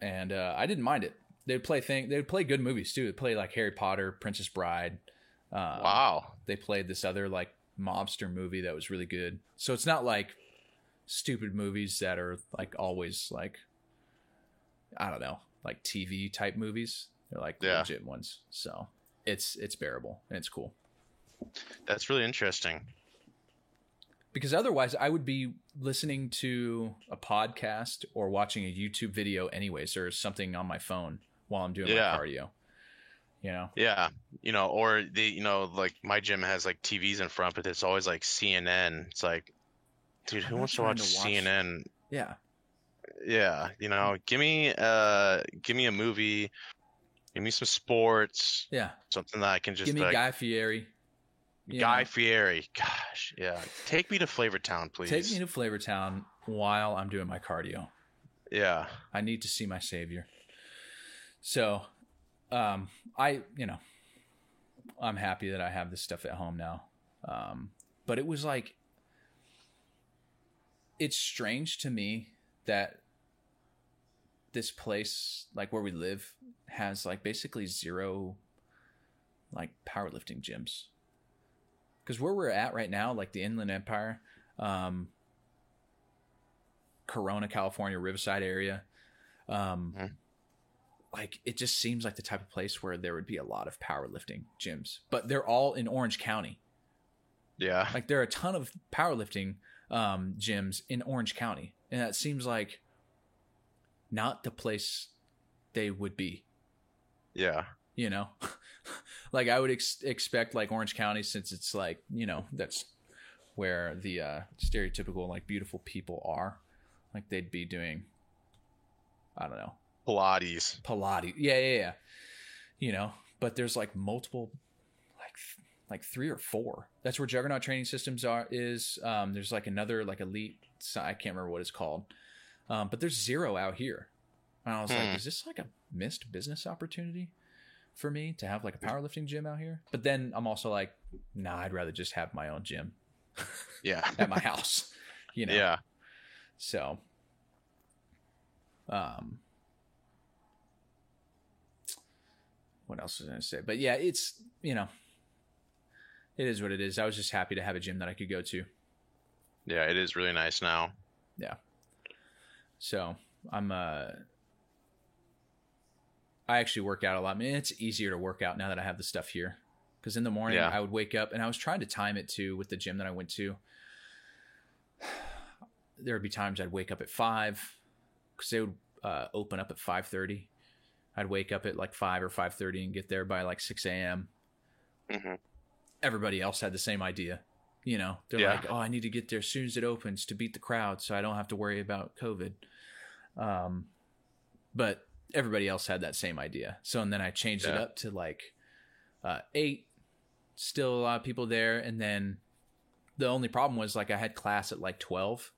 B: and uh, I didn't mind it. They'd play thing. They'd play good movies too. They would play like Harry Potter, Princess Bride. Um,
A: wow.
B: They played this other like mobster movie that was really good. So it's not like stupid movies that are like always like I don't know, like TV type movies. They're like
A: Yeah.
B: legit ones. So it's it's bearable and it's cool.
A: That's really interesting.
B: because otherwise I would be listening to a podcast or watching a YouTube video anyways or something on my phone while I'm doing
A: Yeah.
B: my cardio. You know?
A: Yeah, you know, or the you know, like my gym has like TVs in front, but it's always like CNN. It's like, dude, who wants to watch,
B: to watch-
A: CNN?
B: Yeah.
A: Yeah, you know, give me uh, give me a movie, give me some sports,
B: Yeah.
A: something that I can just
B: Give me
A: like,
B: Guy Fieri.
A: Guy
B: know,
A: Fieri. Gosh, yeah, take me to Flavortown, please.
B: Take me to Flavortown while I'm doing my cardio.
A: yeah,
B: I need to see my savior. So, um, I, you know, I'm happy that I have this stuff at home now. Um, but it was like, it's strange to me that this place, like where we live, has like basically zero like powerlifting gyms. Because where we're at right now, like the Inland Empire, um, Corona, California, Riverside area, um,
A: Mhm.
B: like it just seems like the type of place where there would be a lot of powerlifting gyms, but they're all in Orange County.
A: yeah,
B: Like there are a ton of powerlifting um, gyms in Orange County, and that seems like not the place they would be.
A: yeah,
B: You know, [laughs] like I would ex- expect like Orange County, since it's like you know that's where the uh, stereotypical like beautiful people are. Like they'd be doing, I don't know,
A: Pilates.
B: Pilates. Yeah, yeah, yeah. You know, but there's like multiple, like like three or four. That's where Juggernaut Training Systems are. Is um, there's like another like elite. I can't remember what it's called, um, but there's zero out here. And I was
A: Hmm.
B: like, is this like a missed business opportunity for me to have like a powerlifting gym out here? But then I'm also like, nah, I'd rather just have my own gym [laughs]
A: Yeah,
B: at my house. [laughs] You know.
A: yeah,
B: So, um, what else was I going to say? But yeah, it's, you know, it is what it is. I was just happy to have a gym that I could go to.
A: Yeah, it is really nice now.
B: Yeah. So I'm, uh, I actually work out a lot. I mean, it's easier to work out now that I have the stuff here. Because in the morning,
A: Yeah.
B: I would wake up and I was trying to time it too with the gym that I went to. [sighs] There would be times I'd wake up at five because they would uh, open up at five thirty. I'd wake up at like five or five thirty and get there by like six a.m.
A: Mhm.
B: Everybody else had the same idea. You know, they're
A: Yeah.
B: like, "Oh, I need to get there as soon as it opens to beat the crowd, so I don't have to worry about COVID." Um, but everybody else had that same idea. So and then I changed it up to like uh, eight. Still a lot of people there, and then the only problem was like I had class at like twelve,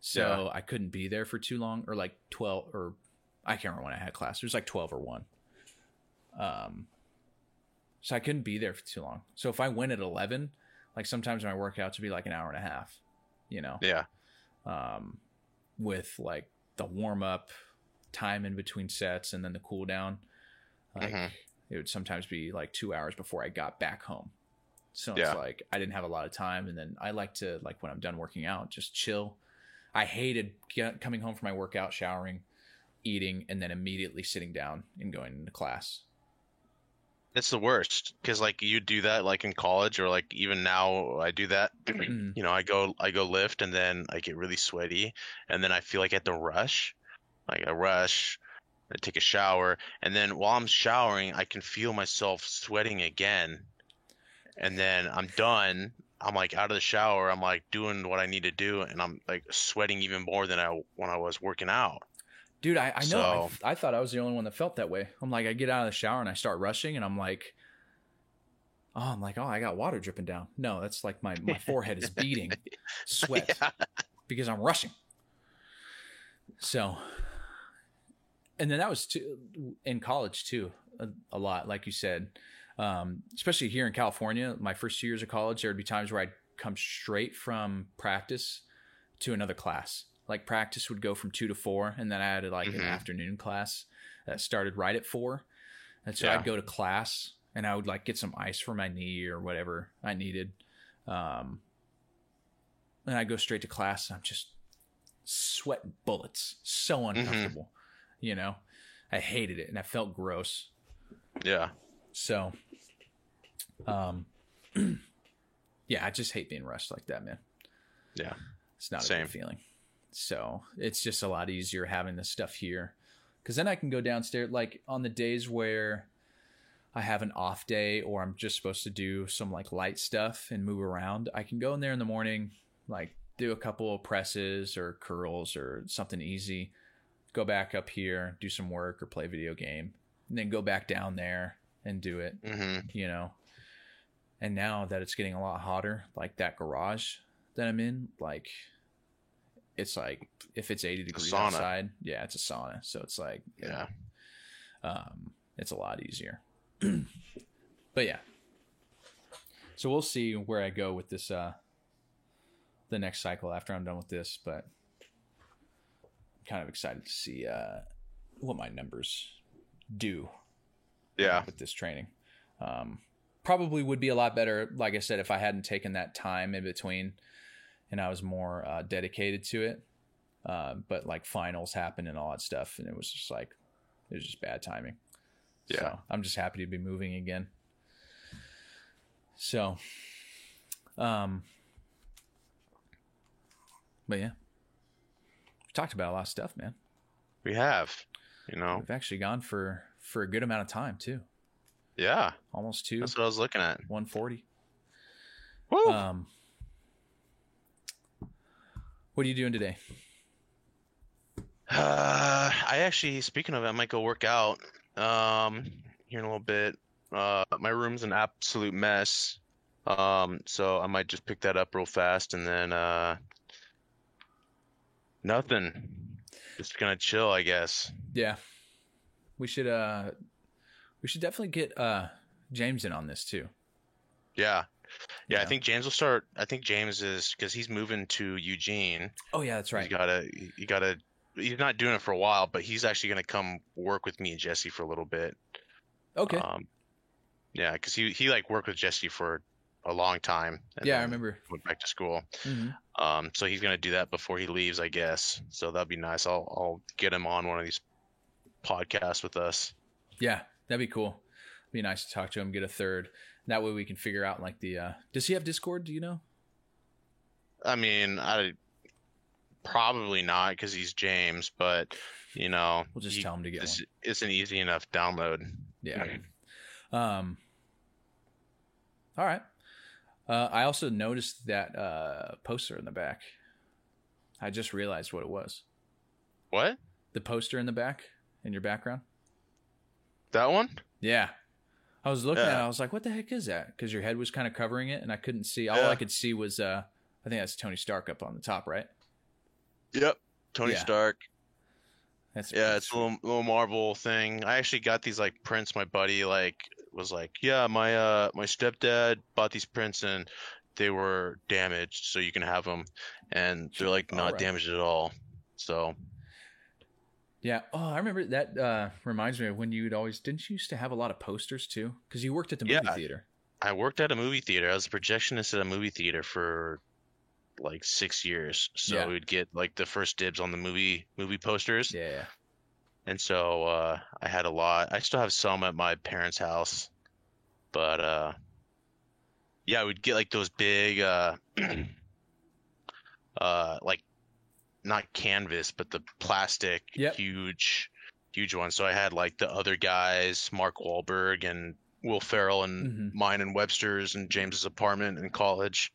B: so I couldn't be there for too long, or like twelve, or I can't remember when I had class. It was like twelve or one. Um, so I couldn't be there for too long. So if I went at eleven, like sometimes my workouts would be like an hour and a half, you know
A: Yeah.
B: um, with like the warm up time in between sets and then the cool down. Like
A: Mhm.
B: it would sometimes be like two hours before I got back home. So
A: Yeah.
B: it's like I didn't have a lot of time, and then I like to like when I'm done working out, just chill. I hated get, coming home from my workout, showering, eating, and then immediately sitting down and going into class.
A: It's the worst because like you do that like in college or like even now I do that. [clears throat]
B: Mm.
A: you know, I go I go lift and then I get really sweaty and then I feel like I have to rush. Like I rush, I take a shower, and then while I'm showering, I can feel myself sweating again. And then I'm done. I'm like out of the shower. I'm like doing what I need to do, and I'm like sweating even more than I when I was working out.
B: Dude, I, I know.
A: So-
B: I, I thought I was the only one that felt that way. I'm like, I get out of the shower and I start rushing, and I'm like, oh, I'm like, oh, I got water dripping down. No, that's like my my [laughs] forehead is beating sweat because I'm rushing. So, and then that was too, in college too, a, a lot, like you said, um, especially here in California. My first two years of college, there would be times where I'd come straight from practice to another class. Like practice would go from two to four, and then I had like an
A: Mhm.
B: afternoon class that started right at four. And so
A: Yeah.
B: I'd go to class and I would like get some ice for my knee or whatever I needed. Um, and I'd go straight to class. And I'm just sweating bullets, so uncomfortable. You know, I hated it and I felt gross.
A: Yeah.
B: So, um, [clears throat] yeah, I just hate being rushed like that, man.
A: Yeah.
B: It's not a
A: Same.
B: good feeling. So it's just a lot easier having this stuff here. Cause then I can go downstairs, like on the days where I have an off day or I'm just supposed to do some like light stuff and move around, I can go in there in the morning, like do a couple of presses or curls or something easy, go back up here, do some work or play a video game, and then go back down there and do it
A: hmm
B: you know. And now that it's getting a lot hotter, like that garage that I'm in, like it's like if it's 80 degrees outside, yeah, it's a sauna. So it's like, you
A: Yeah.
B: know, um, it's a lot easier. [clears throat] but yeah. So we'll see where I go with this uh the next cycle after I'm done with this, but I'm kind of excited to see uh what my numbers do
A: Yeah.
B: with this training. Um, probably would be a lot better, like I said, if I hadn't taken that time in between and I was more uh, dedicated to it. Uh, but like finals happened and all that stuff, and it was just like it was just bad timing.
A: Yeah.
B: So I'm just happy to be moving again. So, um, but yeah, we talked about a lot of stuff, man.
A: We have. You know.
B: We've actually gone for for a good amount of time too,
A: Yeah.
B: almost two.
A: That's what I was looking at.
B: 140.
A: Woo.
B: Um, what are you doing today?
A: Uh, I actually, speaking of it, I might go work out um, here in a little bit. Uh, my room's an absolute mess. Um, so I might just pick that up real fast and then uh, nothing. Just gonna chill, I guess.
B: Yeah, we should. Uh, we should definitely get uh James in on this too.
A: Yeah. Yeah, I think James will start. I think James is because he's moving to Eugene.
B: Oh yeah, that's right.
A: You gotta, you gotta. He's not doing it for a while, but he's actually gonna come work with me and Jesse for a little bit.
B: Okay.
A: Um, yeah, because he he like worked with Jesse for a long time.
B: yeah, I remember.
A: Went back to school.
B: Mhm.
A: Um, so he's gonna do that before he leaves, I guess. So that'd be nice. I'll I'll get him on one of these podcasts with us.
B: Yeah, that'd be cool. Be nice to talk to him, get a third. That way we can figure out like the. uh Does he have Discord? Do you know?
A: I mean, I probably not because he's James, but you know,
B: We'll just
A: he-
B: tell him to get
A: it's,
B: one.
A: it's an easy enough download.
B: Yeah. Um. All right. Uh, I also noticed that uh, poster in the back. I just realized what it was.
A: What?
B: The poster in the back in your background.
A: That one?
B: Yeah. I was looking at it. I was like, what the heck is that? Because your head was kind of covering it, and I couldn't see. All
A: Yeah.
B: I could see was, uh, I think that's Tony Stark up on the top, right?
A: Yep. Tony
B: Yeah.
A: Stark.
B: That's
A: Yeah, it's a little little Marvel thing. I actually got these like prints. My buddy like was like, yeah, my uh my stepdad bought these prints and they were damaged, so you can have them, and they're like not
B: Alright.
A: damaged at all. So
B: Yeah. Oh, I remember that. Uh, reminds me of when you'd always didn't you used to have a lot of posters too? Because you worked at the movie
A: Yeah.
B: theater.
A: I worked at a movie theater. I was a projectionist at a movie theater for like six years. So
B: Yeah.
A: we'd get like the first dibs on the movie movie posters.
B: Yeah.
A: And so uh, I had a lot. I still have some at my parents' house, but uh, yeah, we'd get like those big, uh, [clears throat] uh, like not canvas, but the plastic,
B: Yep.
A: huge, huge one. So I had like the other guys, Mark Wahlberg and Will Ferrell, and
B: Mhm.
A: mine and Webster's and James's apartment in college.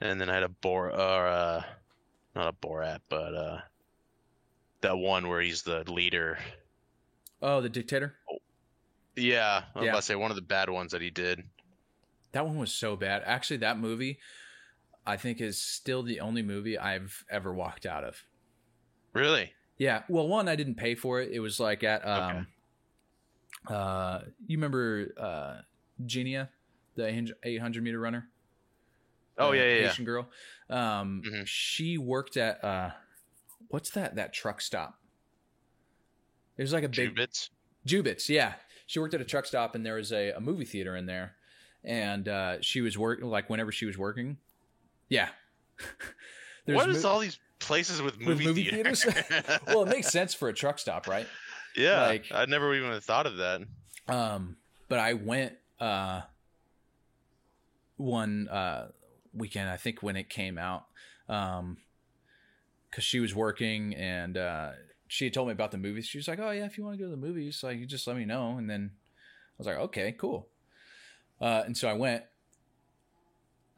A: And then I had a Bor, uh, not a Borat, but uh, that one where he's the leader.
B: Oh, the dictator.
A: Yeah,
B: Yeah.
A: to say one of the bad ones that he did.
B: That one was so bad. Actually, that movie, I think, is still the only movie I've ever walked out of.
A: Really?
B: Yeah. Well, one, I didn't pay for it. It was like at um, uh, you remember uh, Genia, the eight hundred meter runner.
A: Oh
B: Uh,
A: yeah, yeah, yeah.
B: Asian girl. Um,
A: Mhm.
B: she worked at uh, what's that? That truck stop. It was like a big
A: Jubitz.
B: Jubitz, yeah. She worked at a truck stop, and there was a, a movie theater in there, and uh, she was working like whenever she was working. Yeah. [laughs]
A: What is
B: mo-
A: all these places with
B: with
A: movie,
B: movie
A: theater?
B: theaters? [laughs] well, it makes sense for a truck stop, right?
A: yeah,
B: like-
A: I never even thought of that.
B: Um, but I went uh, one uh, weekend, I think when it came out, um, because she was working and uh, she had told me about the movies. She was like, "Oh yeah, if you want to go to the movies, like you just let me know." And then I was like, "Okay, cool." Uh, and so I went.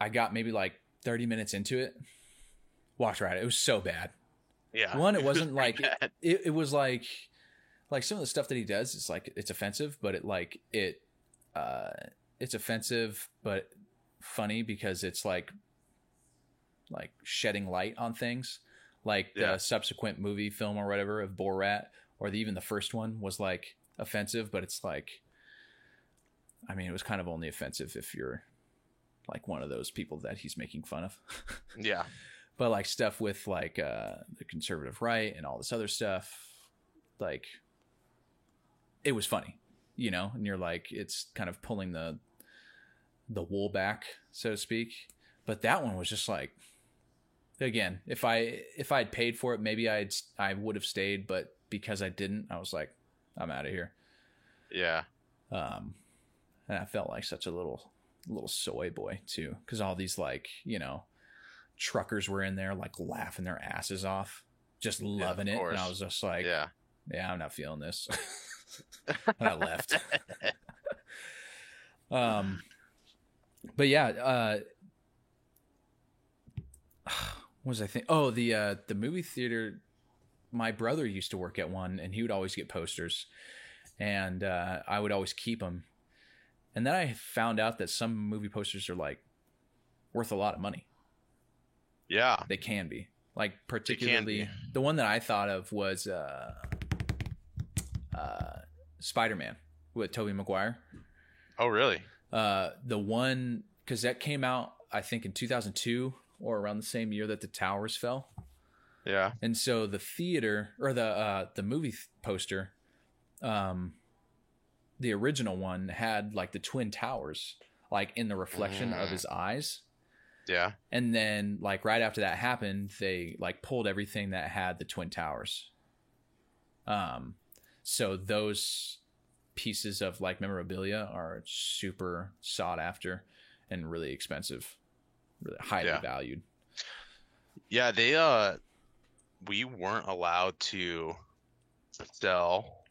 B: I got maybe like thirty minutes into it. Walked right. It was so bad.
A: Yeah.
B: One, it [laughs] wasn't like it, it was like like some of the stuff that he does is like it's offensive, but it like it uh it's offensive but funny because it's like like shedding light on things. Like
A: Yeah.
B: the subsequent movie film or whatever of Borat or the, even the first one was like offensive, but it's like I mean, it was kind of only offensive if you're like one of those people that he's making fun of. [laughs]
A: yeah.
B: but like stuff with like uh the conservative right and all this other stuff like it was funny you know and you're like it's kind of pulling the the wool back so to speak but that one was just like again if i if i'd paid for it maybe i'd i would have stayed but because i didn't i was like i'm out of here
A: Yeah.
B: um and i felt like such a little little soy boy too because all these like you know truckers were in there like laughing their asses off just loving it and i was just like yeah,
A: yeah.
B: i'm not feeling this [laughs] and i left [laughs] [laughs] um but yeah uh [sighs] what was i think oh the uh the movie theater my brother used to work at one and he would always get posters and uh, I would always keep them. And then I found out that some movie posters are like worth a lot of money.
A: Yeah.
B: They can be like particularly
A: be.
B: the one that I thought of was uh, uh, Spider Man with Tobey Maguire.
A: Oh, really?
B: Uh, the one because that came out I think in 2002 or around the same year that the towers fell.
A: Yeah.
B: And so the theater or the uh, the movie poster, um, the original one had like the twin towers, like in the reflection of his eyes.
A: Yeah.
B: And then like right after that happened, they like pulled everything that had the twin towers. Um, so those pieces of like memorabilia are super sought after and really expensive, really highly
A: Yeah.
B: valued.
A: Yeah, they uh we weren't allowed to sell.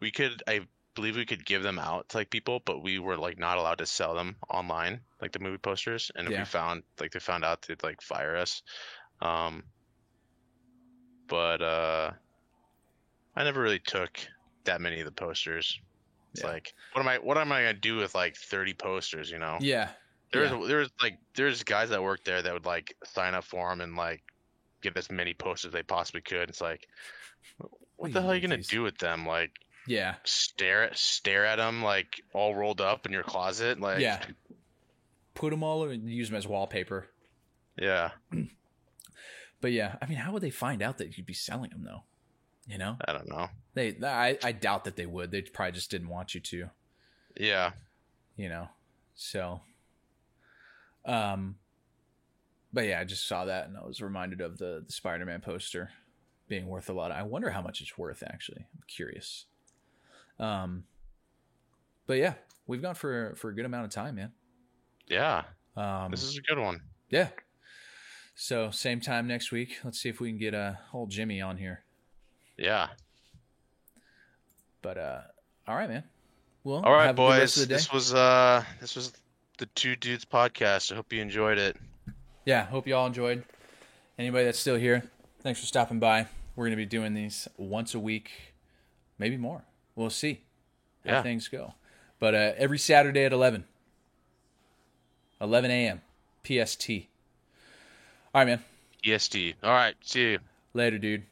A: We could I believe we could give them out to like people, but we were like not allowed to sell them online, like the movie posters. And if
B: Yeah.
A: we found like they found out they'd like fire us. Um but uh I never really took that many of the posters. It's
B: Yeah.
A: like what am I what am I gonna do with like thirty posters, you know?
B: Yeah.
A: There's
B: Yeah.
A: there's like there's guys that work there that would like sign up for them and like get as many posters they possibly could. It's like, what the hell are you gonna do with them? Like
B: Yeah.
A: stare at stare at them like all rolled up in your closet? Like
B: yeah. Put them all and use them as wallpaper.
A: yeah. [clears throat]
B: But yeah, I mean, how would they find out that you'd be selling them though? You know,
A: I don't know.
B: they. I, I doubt that they would. They probably just didn't want you to.
A: Yeah,
B: You know, so. Um. But yeah, I just saw that and I was reminded of the the Spider-Man poster being worth a lot. I wonder how much it's worth. Actually, I'm curious. Um. But yeah, we've gone for for a good amount of time, man.
A: yeah.
B: Um,
A: This is a good one.
B: Yeah. So same time next week. Let's see if we can get a uh, old Jimmy on here.
A: Yeah.
B: But uh all right, man. Well,
A: All right,
B: have a good rest
A: boys.
B: of the day.
A: This was uh this was the Two Dudes podcast. I hope you enjoyed it.
B: Yeah, hope you all enjoyed. Anybody that's still here, thanks for stopping by. We're gonna be doing these once a week, maybe more. We'll see how
A: Yeah.
B: things go. But uh every Saturday at eleven. 11 a.m. PST. All right, man.
A: EST. All right. See you.
B: Later, dude.